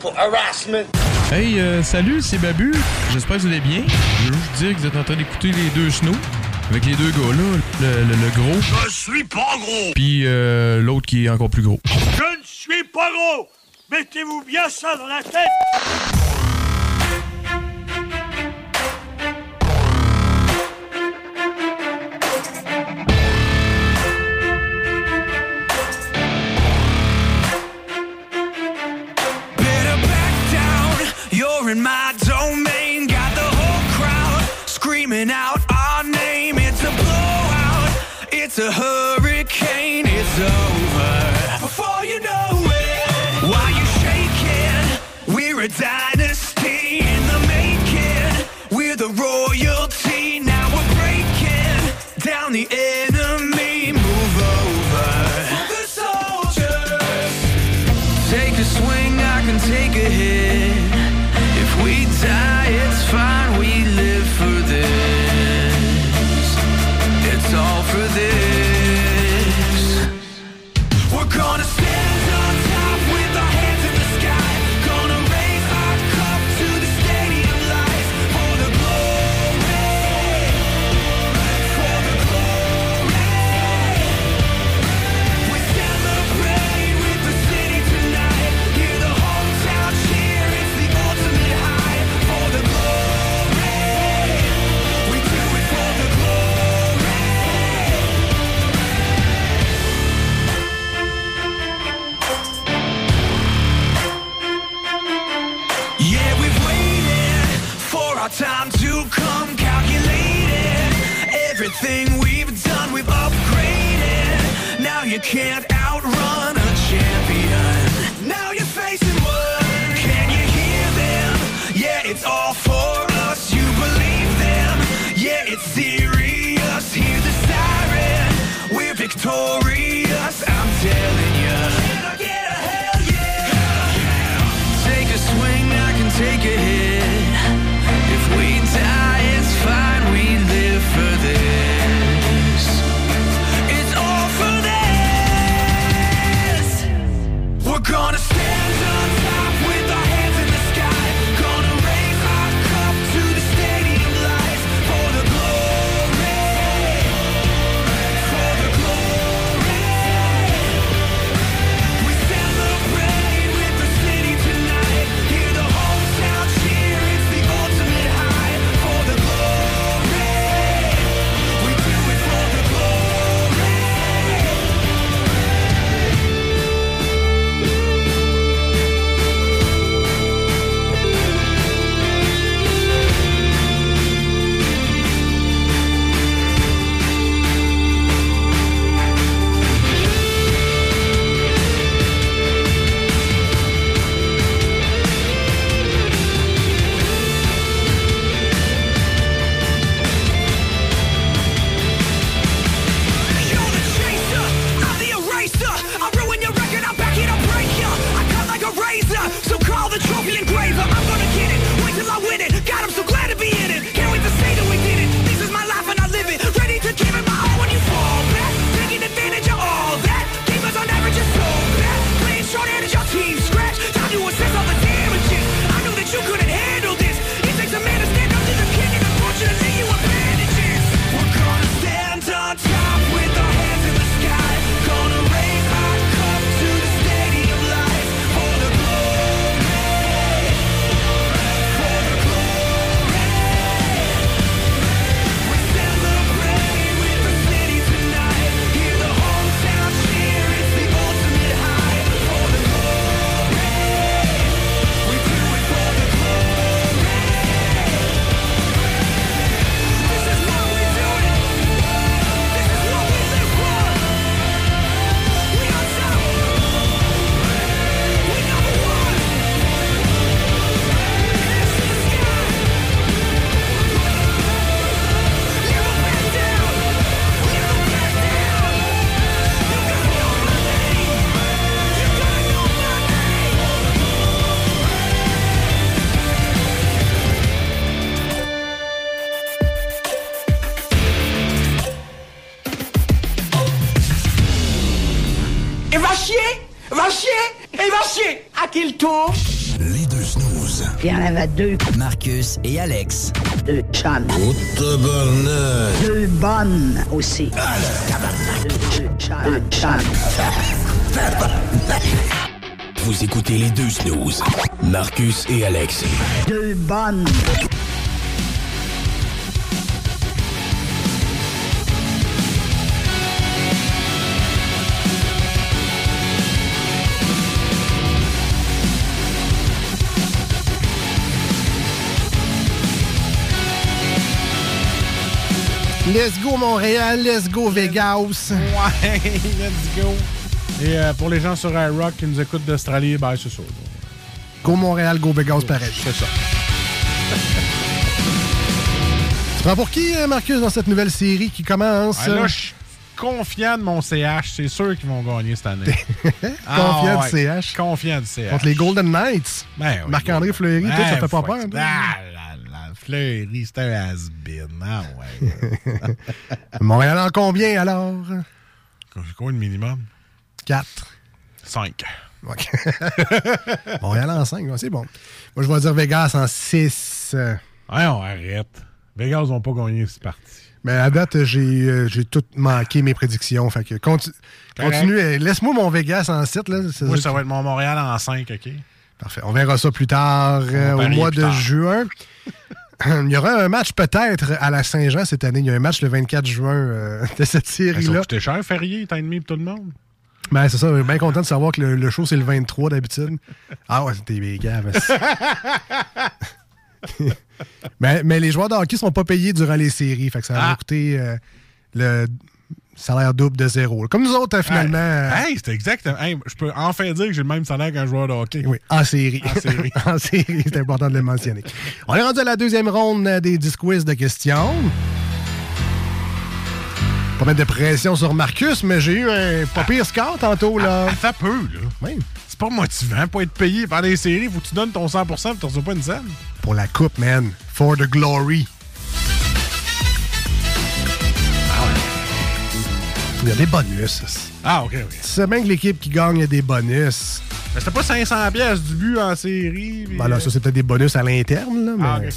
pour harassment. Hey, euh, salut, c'est Babu. J'espère que vous allez bien. Je veux juste dire que vous êtes en train d'écouter les deux snows. Avec les deux gars-là, le, gros. Je suis pas gros! Puis euh, l'autre qui est encore plus gros. Je ne suis pas gros! Mettez-vous bien ça dans la tête! You can't Deux. Marcus et Alex. Deux chums. Deux bonnes aussi. Deux, deux. Deux. Vous écoutez les deux snooze. Marcus et Alex. Deux bonnes. Let's go Montréal, let's go Vegas. Ouais, let's go. Et euh, pour les gens sur iRock qui nous écoutent d'Australie, ben c'est ça. Go Montréal, go Vegas pareil. C'est ça. Tu prends pour qui, euh, Marcus, dans cette nouvelle série qui commence? Ah, là, je suis confiant de mon CH. C'est sûr qu'ils vont gagner cette année. Confiant Ah, du. CH. Confiant du CH. Contre les Golden Knights. Ben oui. Marc-André Fleury, toi, ça Ben, fait pas peur. Fleury, c'est un has-been. Ah ouais. Montréal en combien alors? C'est quoi le minimum? 4. 5. OK. Montréal en 5, c'est bon. Moi, je vais dire Vegas en 6. Ouais, on arrête. Vegas n'ont pas gagné, c'est parti. Mais à date, j'ai euh, tout manqué mes prédictions. Fait que conti- Correct. continue. euh, Laisse-moi mon Vegas en 7. Là. Moi, ça va être mon Montréal en 5, OK? Parfait. On verra ça plus tard, euh, au mois de tard. juin. Il y aura un match peut-être à la Saint-Jean cette année. Il y a un match le 24 juin euh, de cette Ben, série-là. coûter cher, férié, temps et demi pour tout le monde. Ben, c'est ça. Je suis bien content de savoir que le, le show, c'est le 23 d'habitude. Ah ouais, c'était des gaves. mais, mais les joueurs de hockey sont pas payés durant les séries. Fait que ça va Ah. coûter euh, le salaire double de zéro. Comme nous autres, euh, finalement. euh, Hey, c'est exactement. Hey, je peux enfin dire que j'ai le même salaire qu'un joueur de hockey. Oui, en série. En série. en série, c'est important de le mentionner. On est rendu à la deuxième ronde euh, des 10 quiz de questions. Pas mettre de pression sur Marcus, mais j'ai eu un pas pire score tantôt, là. Ça peut, là. Oui. C'est pas motivant pour être payé par les séries. Faut que tu donnes ton 100% et tu reçois pas une scène. Pour la coupe, man. For the glory. Il y a des bonus. Ah, OK, OK. Tu sais bien que l'équipe qui gagne a des bonus. Mais c'était pas 500 pièces du but en série. puis- Ben là, ça, c'est peut-être des bonus à l'interne, là, mais... Ah, OK.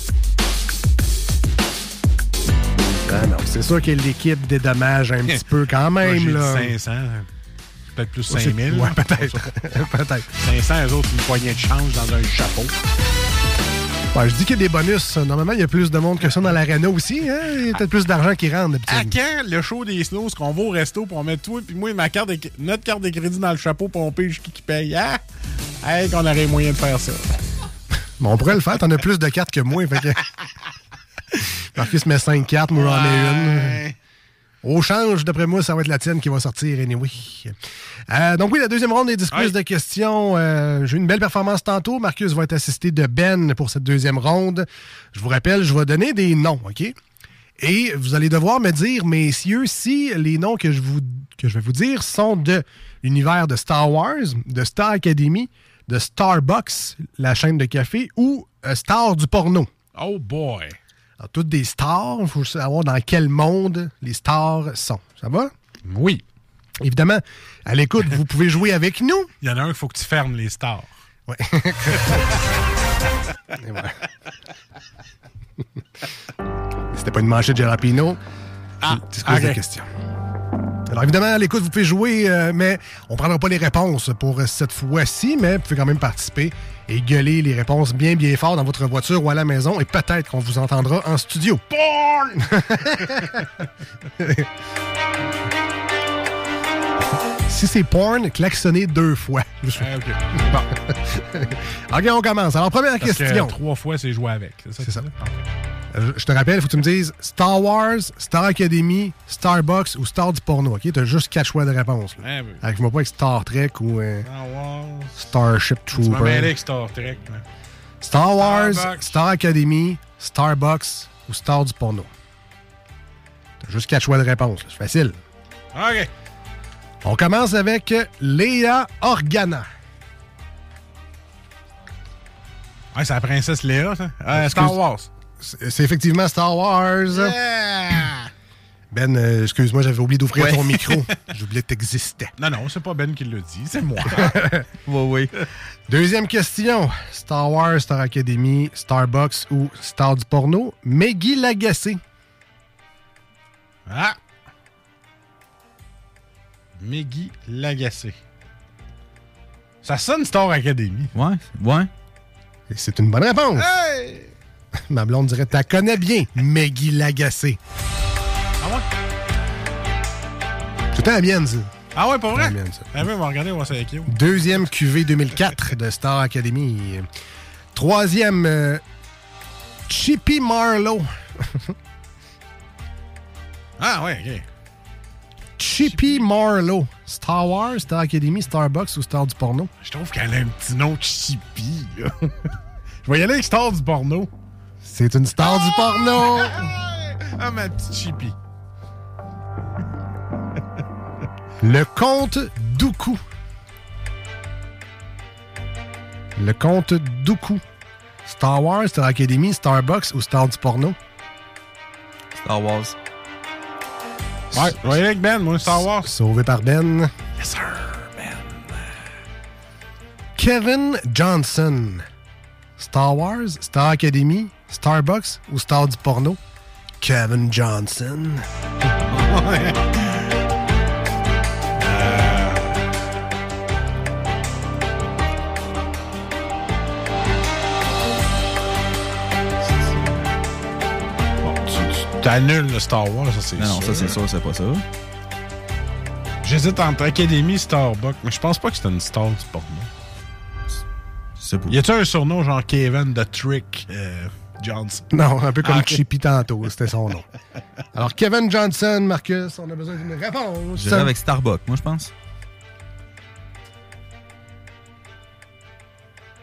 Ah non, c'est sûr que l'équipe dédommage un petit peu quand Moi, même, j'ai là. dit 500. Peut-être plus Ouais, c'est- 5000. ouais, peut-être. peut-être. 500, eux autres, une poignée de change dans un chapeau. Je dis qu'il y a des bonus. Normalement, il y a plus de monde que ça dans l'arena aussi. Hein? Il y a peut-être plus d'argent qui rentre. À quand le show des snows qu'on va au resto pour mettre toi puis moi ma carte de, notre carte de crédit dans le chapeau pour on paye qui qui paye? Ah! Hey, qu'on aurait moyen de faire ça. Bon, on pourrait le faire. T'en as plus de cartes que moi. Fait que... Marcus met 5 cartes, moi j'en ai une. Au change, d'après moi, ça va être la tienne qui va sortir anyway. Euh, donc oui, la deuxième ronde des 10 quiz de questions. Euh, J'ai eu une belle performance tantôt. Marcus va être assisté de Ben pour cette deuxième ronde. Je vous rappelle, je vais donner des noms, OK? Et vous allez devoir me dire, messieurs, si les noms que je, vous, que je vais vous dire sont de l'univers de Star Wars, de Star Academy, de Starbucks, la chaîne de café, ou euh, Star du porno. Oh boy! Alors, toutes des stars, il faut savoir dans quel monde les stars sont. Ça va? Oui. Évidemment, à l'écoute, vous pouvez jouer avec nous. Il y en a un qu'il faut que tu fermes les stars. Voilà. C'était pas une manchette de Jalapino. Ah, c'est ce ok. question. Alors évidemment, à l'écoute, vous pouvez jouer, euh, mais on prendra pas les réponses pour euh, cette fois-ci, mais vous pouvez quand même participer et gueuler les réponses bien bien fort dans votre voiture ou à la maison et peut-être qu'on vous entendra en studio. si c'est porn, klaxonnez deux fois. Ah, OK. Bon. OK, on commence. Alors, première Parce que question. trois fois, c'est joué avec. C'est ça? Je te rappelle, il faut que tu me dises Star Wars, Star Academy, Starbucks ou Star du porno. OK? Tu as juste quatre choix de réponse. là. Ouais, oui. Arrive-moi pas avec Star Trek ou euh, Star Wars. Starship Tu Trooper. avec Star Trek. là. Star Wars, Starbucks. Star Academy, Starbucks ou Star du porno. T'as juste quatre choix de réponse. C'est facile. OK. On commence avec Léa Organa. Ouais, c'est la princesse Léa, ça. Euh, Star Wars. C'est effectivement Star Wars. Ben, euh, excuse-moi, j'avais oublié d'ouvrir Ouais. ton micro. J'oubliais que t'existais. Non, non, c'est pas Ben qui l'a dit, c'est moi. oui, oui. Deuxième question. Star Wars, Star Academy, Starbucks ou Star du porno? Meggy Lagacé. Ah! Meggy Lagacé. Ça sonne Star Academy. Ouais, ouais. Et c'est une bonne réponse. Hey! Ma blonde dirait, t'as connais bien, Meggy Lagacé. Ah ouais? C'était la mienne, ça. Ah ouais, pas vrai? La mienne, ça. Ah on va regarder, on va où. Deuxième QV 2004 de Star Academy. Troisième, euh, Chippy Marlowe. Ah ouais, ok. Chippy Marlowe. Star Wars, Star Academy, Starbucks ou Star du porno? Je trouve qu'elle a un petit nom Chippy, là. Je vais y aller avec Star du porno. C'est une star du porno. Ah, ma petite Chippy. Le comte Dooku. Le comte Dooku. Star Wars, Star Academy, Starbucks ou Star du porno? Star Wars. Ouais, je vais avec Ben, moi, Star Wars. Sauvé par Ben. Yes, sir, Ben. Kevin Johnson. Star Wars, Star Academy, Starbucks ou Star du porno? Kevin Johnson. T'annules le Star Wars, ça c'est Non, non, ça c'est sûr, c'est pas ça. J'hésite entre Academy et Starbucks, mais je pense pas que c'est une star du porno. Y a-tu un surnom genre Kevin the Trick euh, Johnson? Non, un peu comme Ah. Chippy tantôt, c'était son nom. Alors, Kevin Johnson, Marcus, on a besoin d'une réponse. J'irais avec Starbucks, moi, je pense.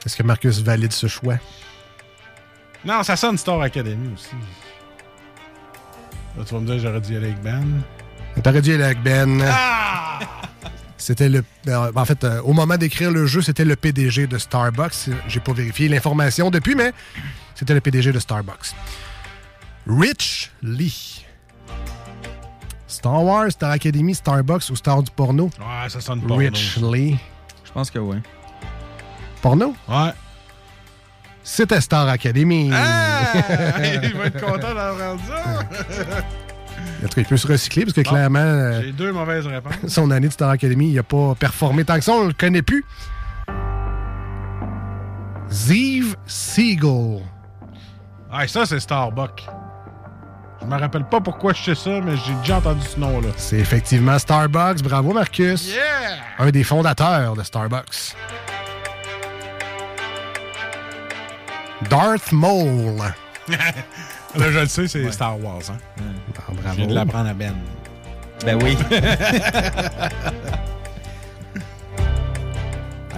Est-ce que Marcus valide ce choix? Non, ça sonne Star Academy aussi. Là, tu vas me dire j'aurais dû aller avec Ben. T'aurais dû aller avec Ben. Ah! C'était le. euh, en fait, euh, au moment d'écrire le jeu, c'était le PDG de Starbucks. J'ai pas vérifié l'information depuis, mais c'était le PDG de Starbucks. Rich Lee. Star Wars, Star Academy, Starbucks ou Star du porno? Ouais, ça sonne porno. Rich Lee. Je pense que oui. Porno? Ouais. C'était Star Academy. Ah! Il va être content d'avoir ça. En tout cas, il peut se recycler parce que Bon, clairement, euh, J'ai deux mauvaises réponses. son année de Star Academy, il n'a pas performé tant que ça, on le connaît plus. Zeev Siegel. Ah, ça, c'est Starbucks. Je me rappelle pas pourquoi je sais ça, mais j'ai déjà entendu ce nom-là. C'est effectivement Starbucks. Bravo, Marcus. Yeah! Un des fondateurs de Starbucks. Darth Maul. Là, je le sais, c'est Star Wars. Hein? Ah, bravo. Je viens de l'apprendre à Ben. Ben oui.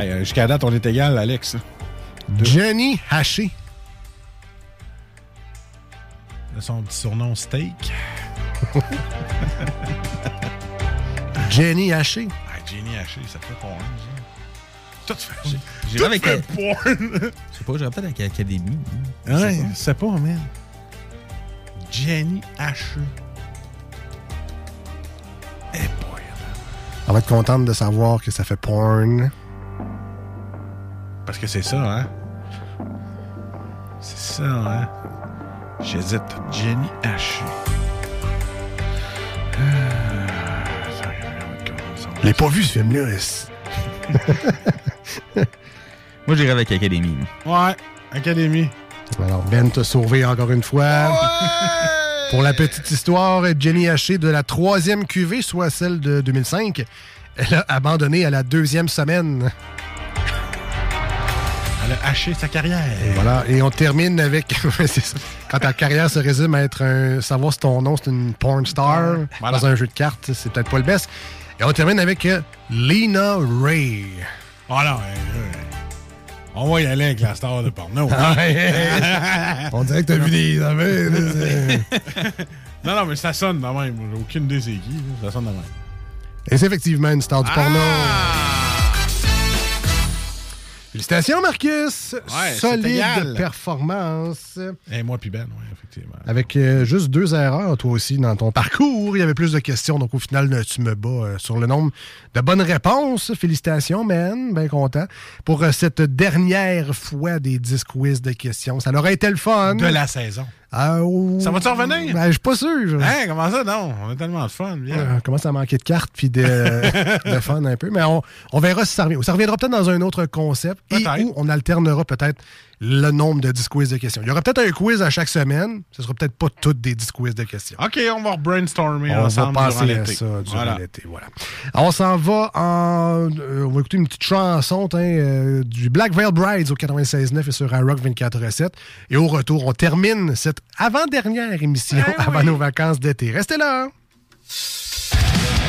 Hey, euh, Jusqu'à date, on est égal, Alex. Jenny Haché. Son petit surnom Steak. Jenny Haché. Ah, Jenny Haché, ça fait porn, ça. Tout fait. J'irais avec. fait porn. Je sais pas, j'irais peut-être avec Académie. Ouais, c'est pas, man. Jenny Haché. Eh boy. On va être contente de savoir que ça fait porn. Parce que c'est ça, hein? C'est ça, hein? J'hésite. Jenny Haché. Je l'ai pas vu, ce film-là. Moi, j'irais avec Académie. Ouais, Académie. Alors, Ben t'a sauvé encore une fois. Pour la petite histoire, Jenny Haché de la troisième QV, soit celle de 2005, elle a abandonné à la deuxième semaine. Elle a haché sa carrière. Et voilà, et on termine avec. Quand ta carrière se résume à être un. savoir si ton nom c'est une porn star Voilà. dans un jeu de cartes, c'est peut-être pas le best. Et on termine avec euh, Lena Ray. Ouais. on va y aller avec la star de porno. Ah, on dirait que t'as vu des non, non, mais ça sonne de même. J'ai aucune idée c'est qui. Ça sonne de même. Et c'est effectivement une star du porno. Félicitations, Marcus! Ouais, Solide performance. Et moi, puis Ben, oui, effectivement. Avec euh, juste deux erreurs, toi aussi, dans ton parcours. Il y avait plus de questions, donc au final, tu me bats euh, sur le nombre de bonnes réponses. Félicitations, man. Bien content. Pour euh, cette dernière fois des 10 quiz de questions. Ça aurait été le fun. De la saison. Ah, oh. Ça va-tu revenir? Ben, je suis pas sûr. Hein, comment ça? Non, on a tellement de fun. Viens. Euh, commence à manquer de cartes puis de, de fun un peu. Mais on, on verra si ça revient. Ça reviendra peut-être dans un autre concept et où on alternera peut-être le nombre de 10 quiz de questions. Il y aura peut-être un quiz à chaque semaine. Ce sera peut-être pas toutes des 10 quiz de questions. OK, on va brainstormer On va ensemble durant passer à ça durant Voilà. l'été. Voilà. Alors, on s'en va en. euh, on va écouter une petite chanson hein, euh, du Black Veil Brides au 96.9 et sur iRock 24.7. Et au retour, on termine cette avant-dernière émission Eh avant nos vacances d'été. Restez là! We're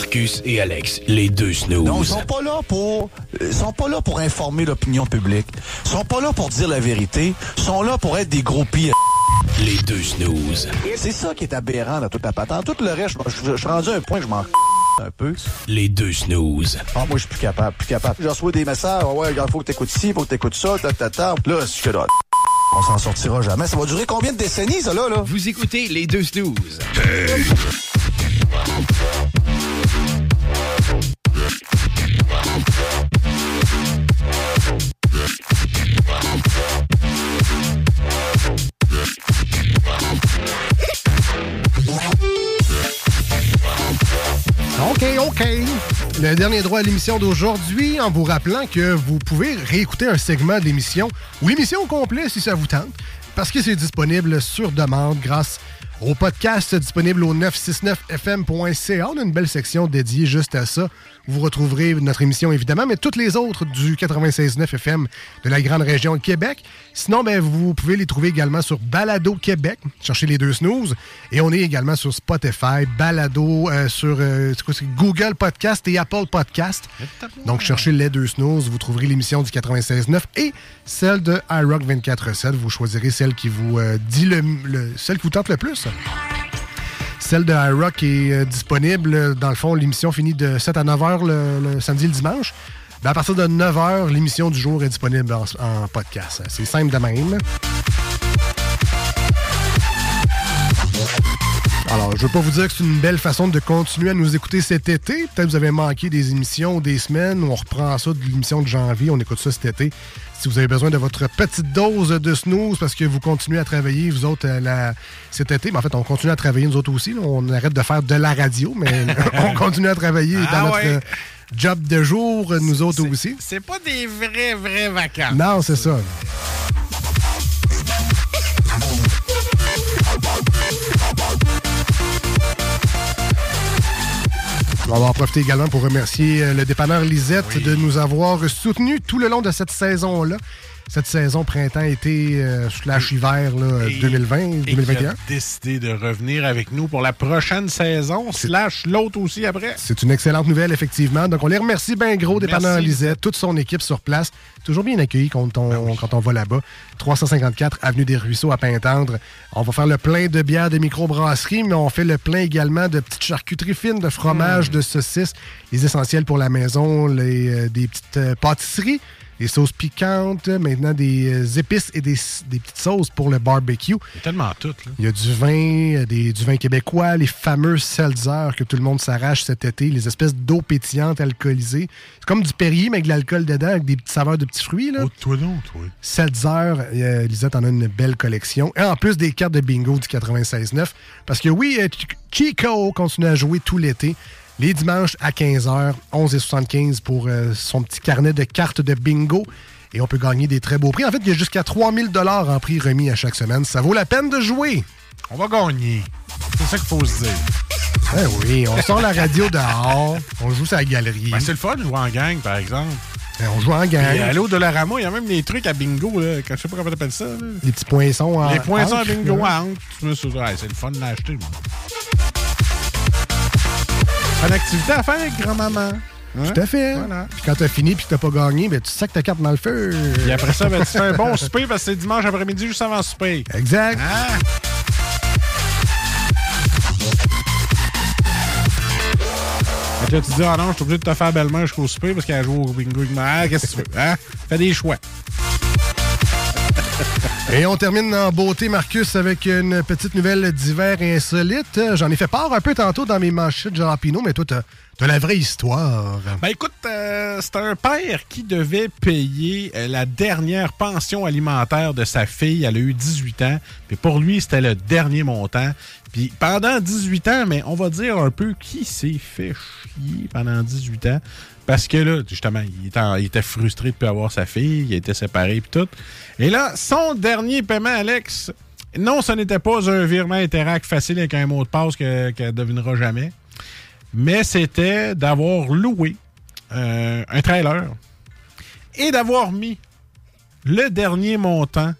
Marcus et Alex, les deux snooze. Non, ils sont pas là pour, ils sont pas là pour informer l'opinion publique. Ils sont pas là pour dire la vérité. Ils sont là pour être des groupies. Les deux snooze. C'est ça qui est aberrant dans toute la patente. Tout le reste, je, suis rendu à un point que je m'en un peu. Les deux snooze. Ah, moi, je suis plus capable, plus capable. Je reçois des messages, Ah ouais, il faut que t'écoutes ci, faut que t'écoutes ça, ta, ta, ta. Là, c'est que là, on s'en sortira jamais. Ça va durer combien de décennies, ça, là, là? Vous écoutez les deux snooze. Le dernier droit à l'émission d'aujourd'hui, en vous rappelant que vous pouvez réécouter un segment de l'émission ou l'émission au complet si ça vous tente, parce que c'est disponible sur demande grâce au podcast disponible au 969fm.ca. On a une belle section dédiée juste à ça. Vous retrouverez notre émission évidemment, mais toutes les autres du 96.9 FM de la grande région de Québec. Sinon, ben, vous pouvez les trouver également sur Balado Québec. Cherchez les deux snooze. Et on est également sur Spotify, Balado, euh, sur euh, Google Podcast et Apple Podcast. Donc, cherchez les deux snooze. Vous trouverez l'émission du 96.9 et celle de iRock 24.7. Vous choisirez celle qui vous euh, dit le, le- celle qui vous tente le plus. Celle de iRock est euh, disponible. Dans le fond, l'émission finit de 7 à 9 heures le, samedi et le dimanche. Ben, à partir de 9 heures, l'émission du jour est disponible en, en podcast. C'est simple de même. Alors, je veux pas vous dire que c'est une belle façon de continuer à nous écouter cet été. Peut-être que vous avez manqué des émissions, des semaines. On reprend ça de l'émission de janvier. On écoute ça cet été. Si vous avez besoin de votre petite dose de snooze parce que vous continuez à travailler, vous autres, euh, la- cet été, mais en fait, on continue à travailler, nous autres aussi. là. On arrête de faire de la radio, mais on continue à travailler Ah dans notre ouais. euh, job de jour, nous autres aussi. C'est pas des vraies, vraies vacances. Non, c'est ça. On va en profiter également pour remercier euh, le dépanneur Lisette de nous avoir soutenus tout le long de cette saison-là. Cette saison printemps-été euh, slash hiver là, 2020, Et qui 2021. a décidé de revenir avec nous pour la prochaine saison, slash l'autre aussi après. C'est une excellente nouvelle, effectivement. Donc, on les remercie bien gros, Merci. Lisette, toute son équipe sur place. Toujours bien accueilli quand on, quand on va là-bas. 354 Avenue des Ruisseaux à Pintendre. On va faire le plein de bières de microbrasserie, mais on fait le plein également de petites charcuteries fines, de fromage, de saucisses, les essentiels pour la maison, les, euh, des petites euh, pâtisseries. Des sauces piquantes, maintenant des euh, épices et des, des petites sauces pour le barbecue. Il y a tellement tout. Là. Il y a du vin, euh, des, du vin québécois, les fameux seltzer que tout le monde s'arrache cet été, les espèces d'eau pétillante alcoolisée. C'est comme du Perrier, mais avec de l'alcool dedans, avec des petites saveurs de petits fruits. Là. Oh, toi non, toi. Seltzer, euh, Lisette en a une belle collection. Et en plus des cartes de bingo du 96.9. Parce que oui, Ch- Chico continue à jouer tout l'été. Les dimanches à 15h, 11h75 pour euh, son petit carnet de cartes de bingo. Et on peut gagner des très beaux prix. En fait, il y a jusqu'à 3000 en prix remis à chaque semaine. Ça vaut la peine de jouer. On va gagner. C'est ça qu'il faut se dire. Ben oui, on sort la radio dehors, on joue la galerie. Ben, c'est le fun de jouer en gang, par exemple. Ben, on joue en gang. Puis, à l'eau de la Rama, il y a même des trucs à bingo, là, je sais pas comment t'appelles ça. là. Les petits poinçons en Les poinçons à bingo à ouais, c'est le fun de l'acheter, moi. Une activité à faire avec grand-maman. Hein? Tout à fait. Voilà. Puis quand t'as fini puis que t'as pas gagné, ben tu sacs ta carte dans le feu. Puis après ça, ben, tu fais un bon souper parce que c'est dimanche après-midi juste avant le souper. Exact. Que là, tu dis, ah non, je suis obligé de te faire belle-main jusqu'au souper parce qu'elle a joué au bingo avec. Ah, qu'est-ce que tu veux? Hein? Fais des choix. Et on termine en beauté, Marcus, avec une petite nouvelle d'hiver insolite. J'en ai fait part un peu tantôt dans mes manchettes jalapino, mais toi, as la vraie histoire. Ben écoute, euh, c'est un père qui devait payer euh, la dernière pension alimentaire de sa fille. Elle a eu 18 ans. Puis pour lui, c'était le dernier montant. Puis pendant 18 ans, mais on va dire un peu qui s'est fait chier pendant 18 ans. Parce que là, justement, il était, frustré de ne plus avoir sa fille, il était séparé puis tout. Et là, son dernier paiement, Alex, non, ce n'était pas un virement Interac facile avec un mot de passe que- qu'elle ne devinera jamais mais c'était d'avoir loué euh, un trailer et d'avoir mis le dernier montant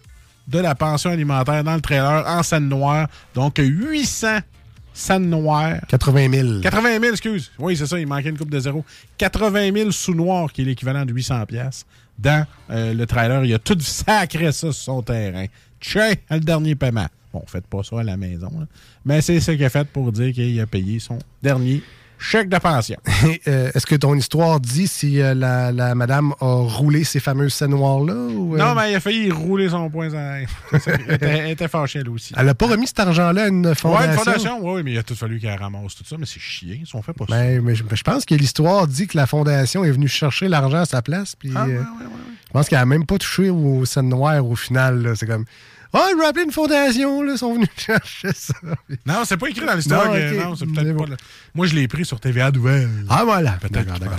de la pension alimentaire dans le trailer en scène noire, donc 800 Scène noire. 80 000. 80 000, excuse. Oui, c'est ça, il manquait une coupe de zéro. 80 000 sous noir, qui est l'équivalent de 800 pièces. Dans euh, le trailer, il a tout sacré ça sur son terrain. Tiens, le dernier paiement. Bon, faites pas ça à la maison. là. Mais c'est ce qu'il a fait pour dire qu'il a payé son dernier chèque de pension. Euh, Est-ce que ton histoire dit si euh, la, la madame a roulé ces fameuses scènes noires-là? ou, euh, Non, mais il a failli rouler son poing. Elle était, elle était fâchée, elle aussi. Elle n'a pas remis cet argent-là à une fondation? Ouais, une fondation, oui, mais il a tout fallu qu'elle ramasse tout ça, mais c'est chiant, ils sont fait pas ça. Ben, mais je, je pense que l'histoire dit que la fondation est venue chercher l'argent à sa place. Puis, Ah, ouais, euh, Je pense qu'elle n'a même pas touché aux scènes noires au final. C'est comme. Ah, je vais appeler une fondation, là, ils sont venus chercher ça. Non, c'est pas écrit dans l'histoire. Non, que- ok. Non, c'est peut-être pas. le- Moi, je l'ai pris sur TVA Nouvelle. Ah, voilà. Peut-être. D'accord, d'accord.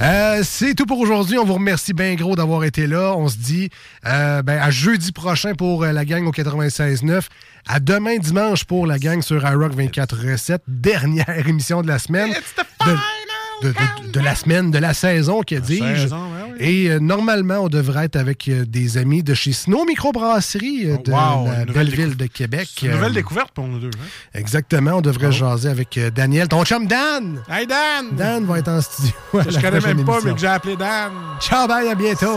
Euh, c'est tout pour aujourd'hui. On vous remercie bien gros d'avoir été là. On se dit euh, ben, à jeudi prochain pour euh, la gang au 96.9. À demain dimanche pour la gang sur iRock 24.7. Dernière émission de la semaine. De, de- de- de la semaine, de la saison, que dis-je. ouais, Et euh, normalement, on devrait être avec euh, des amis de chez Snow Microbrasserie euh, de wow, la belle ville de Québec. C'est une nouvelle découverte pour nous deux. hein? Exactement, on devrait jaser avec Daniel, ton chum Dan. Hey Dan! Dan va être en studio. je connais prochaine même pas, émission. mais que j'ai appelé Dan. Ciao, bye, à bientôt.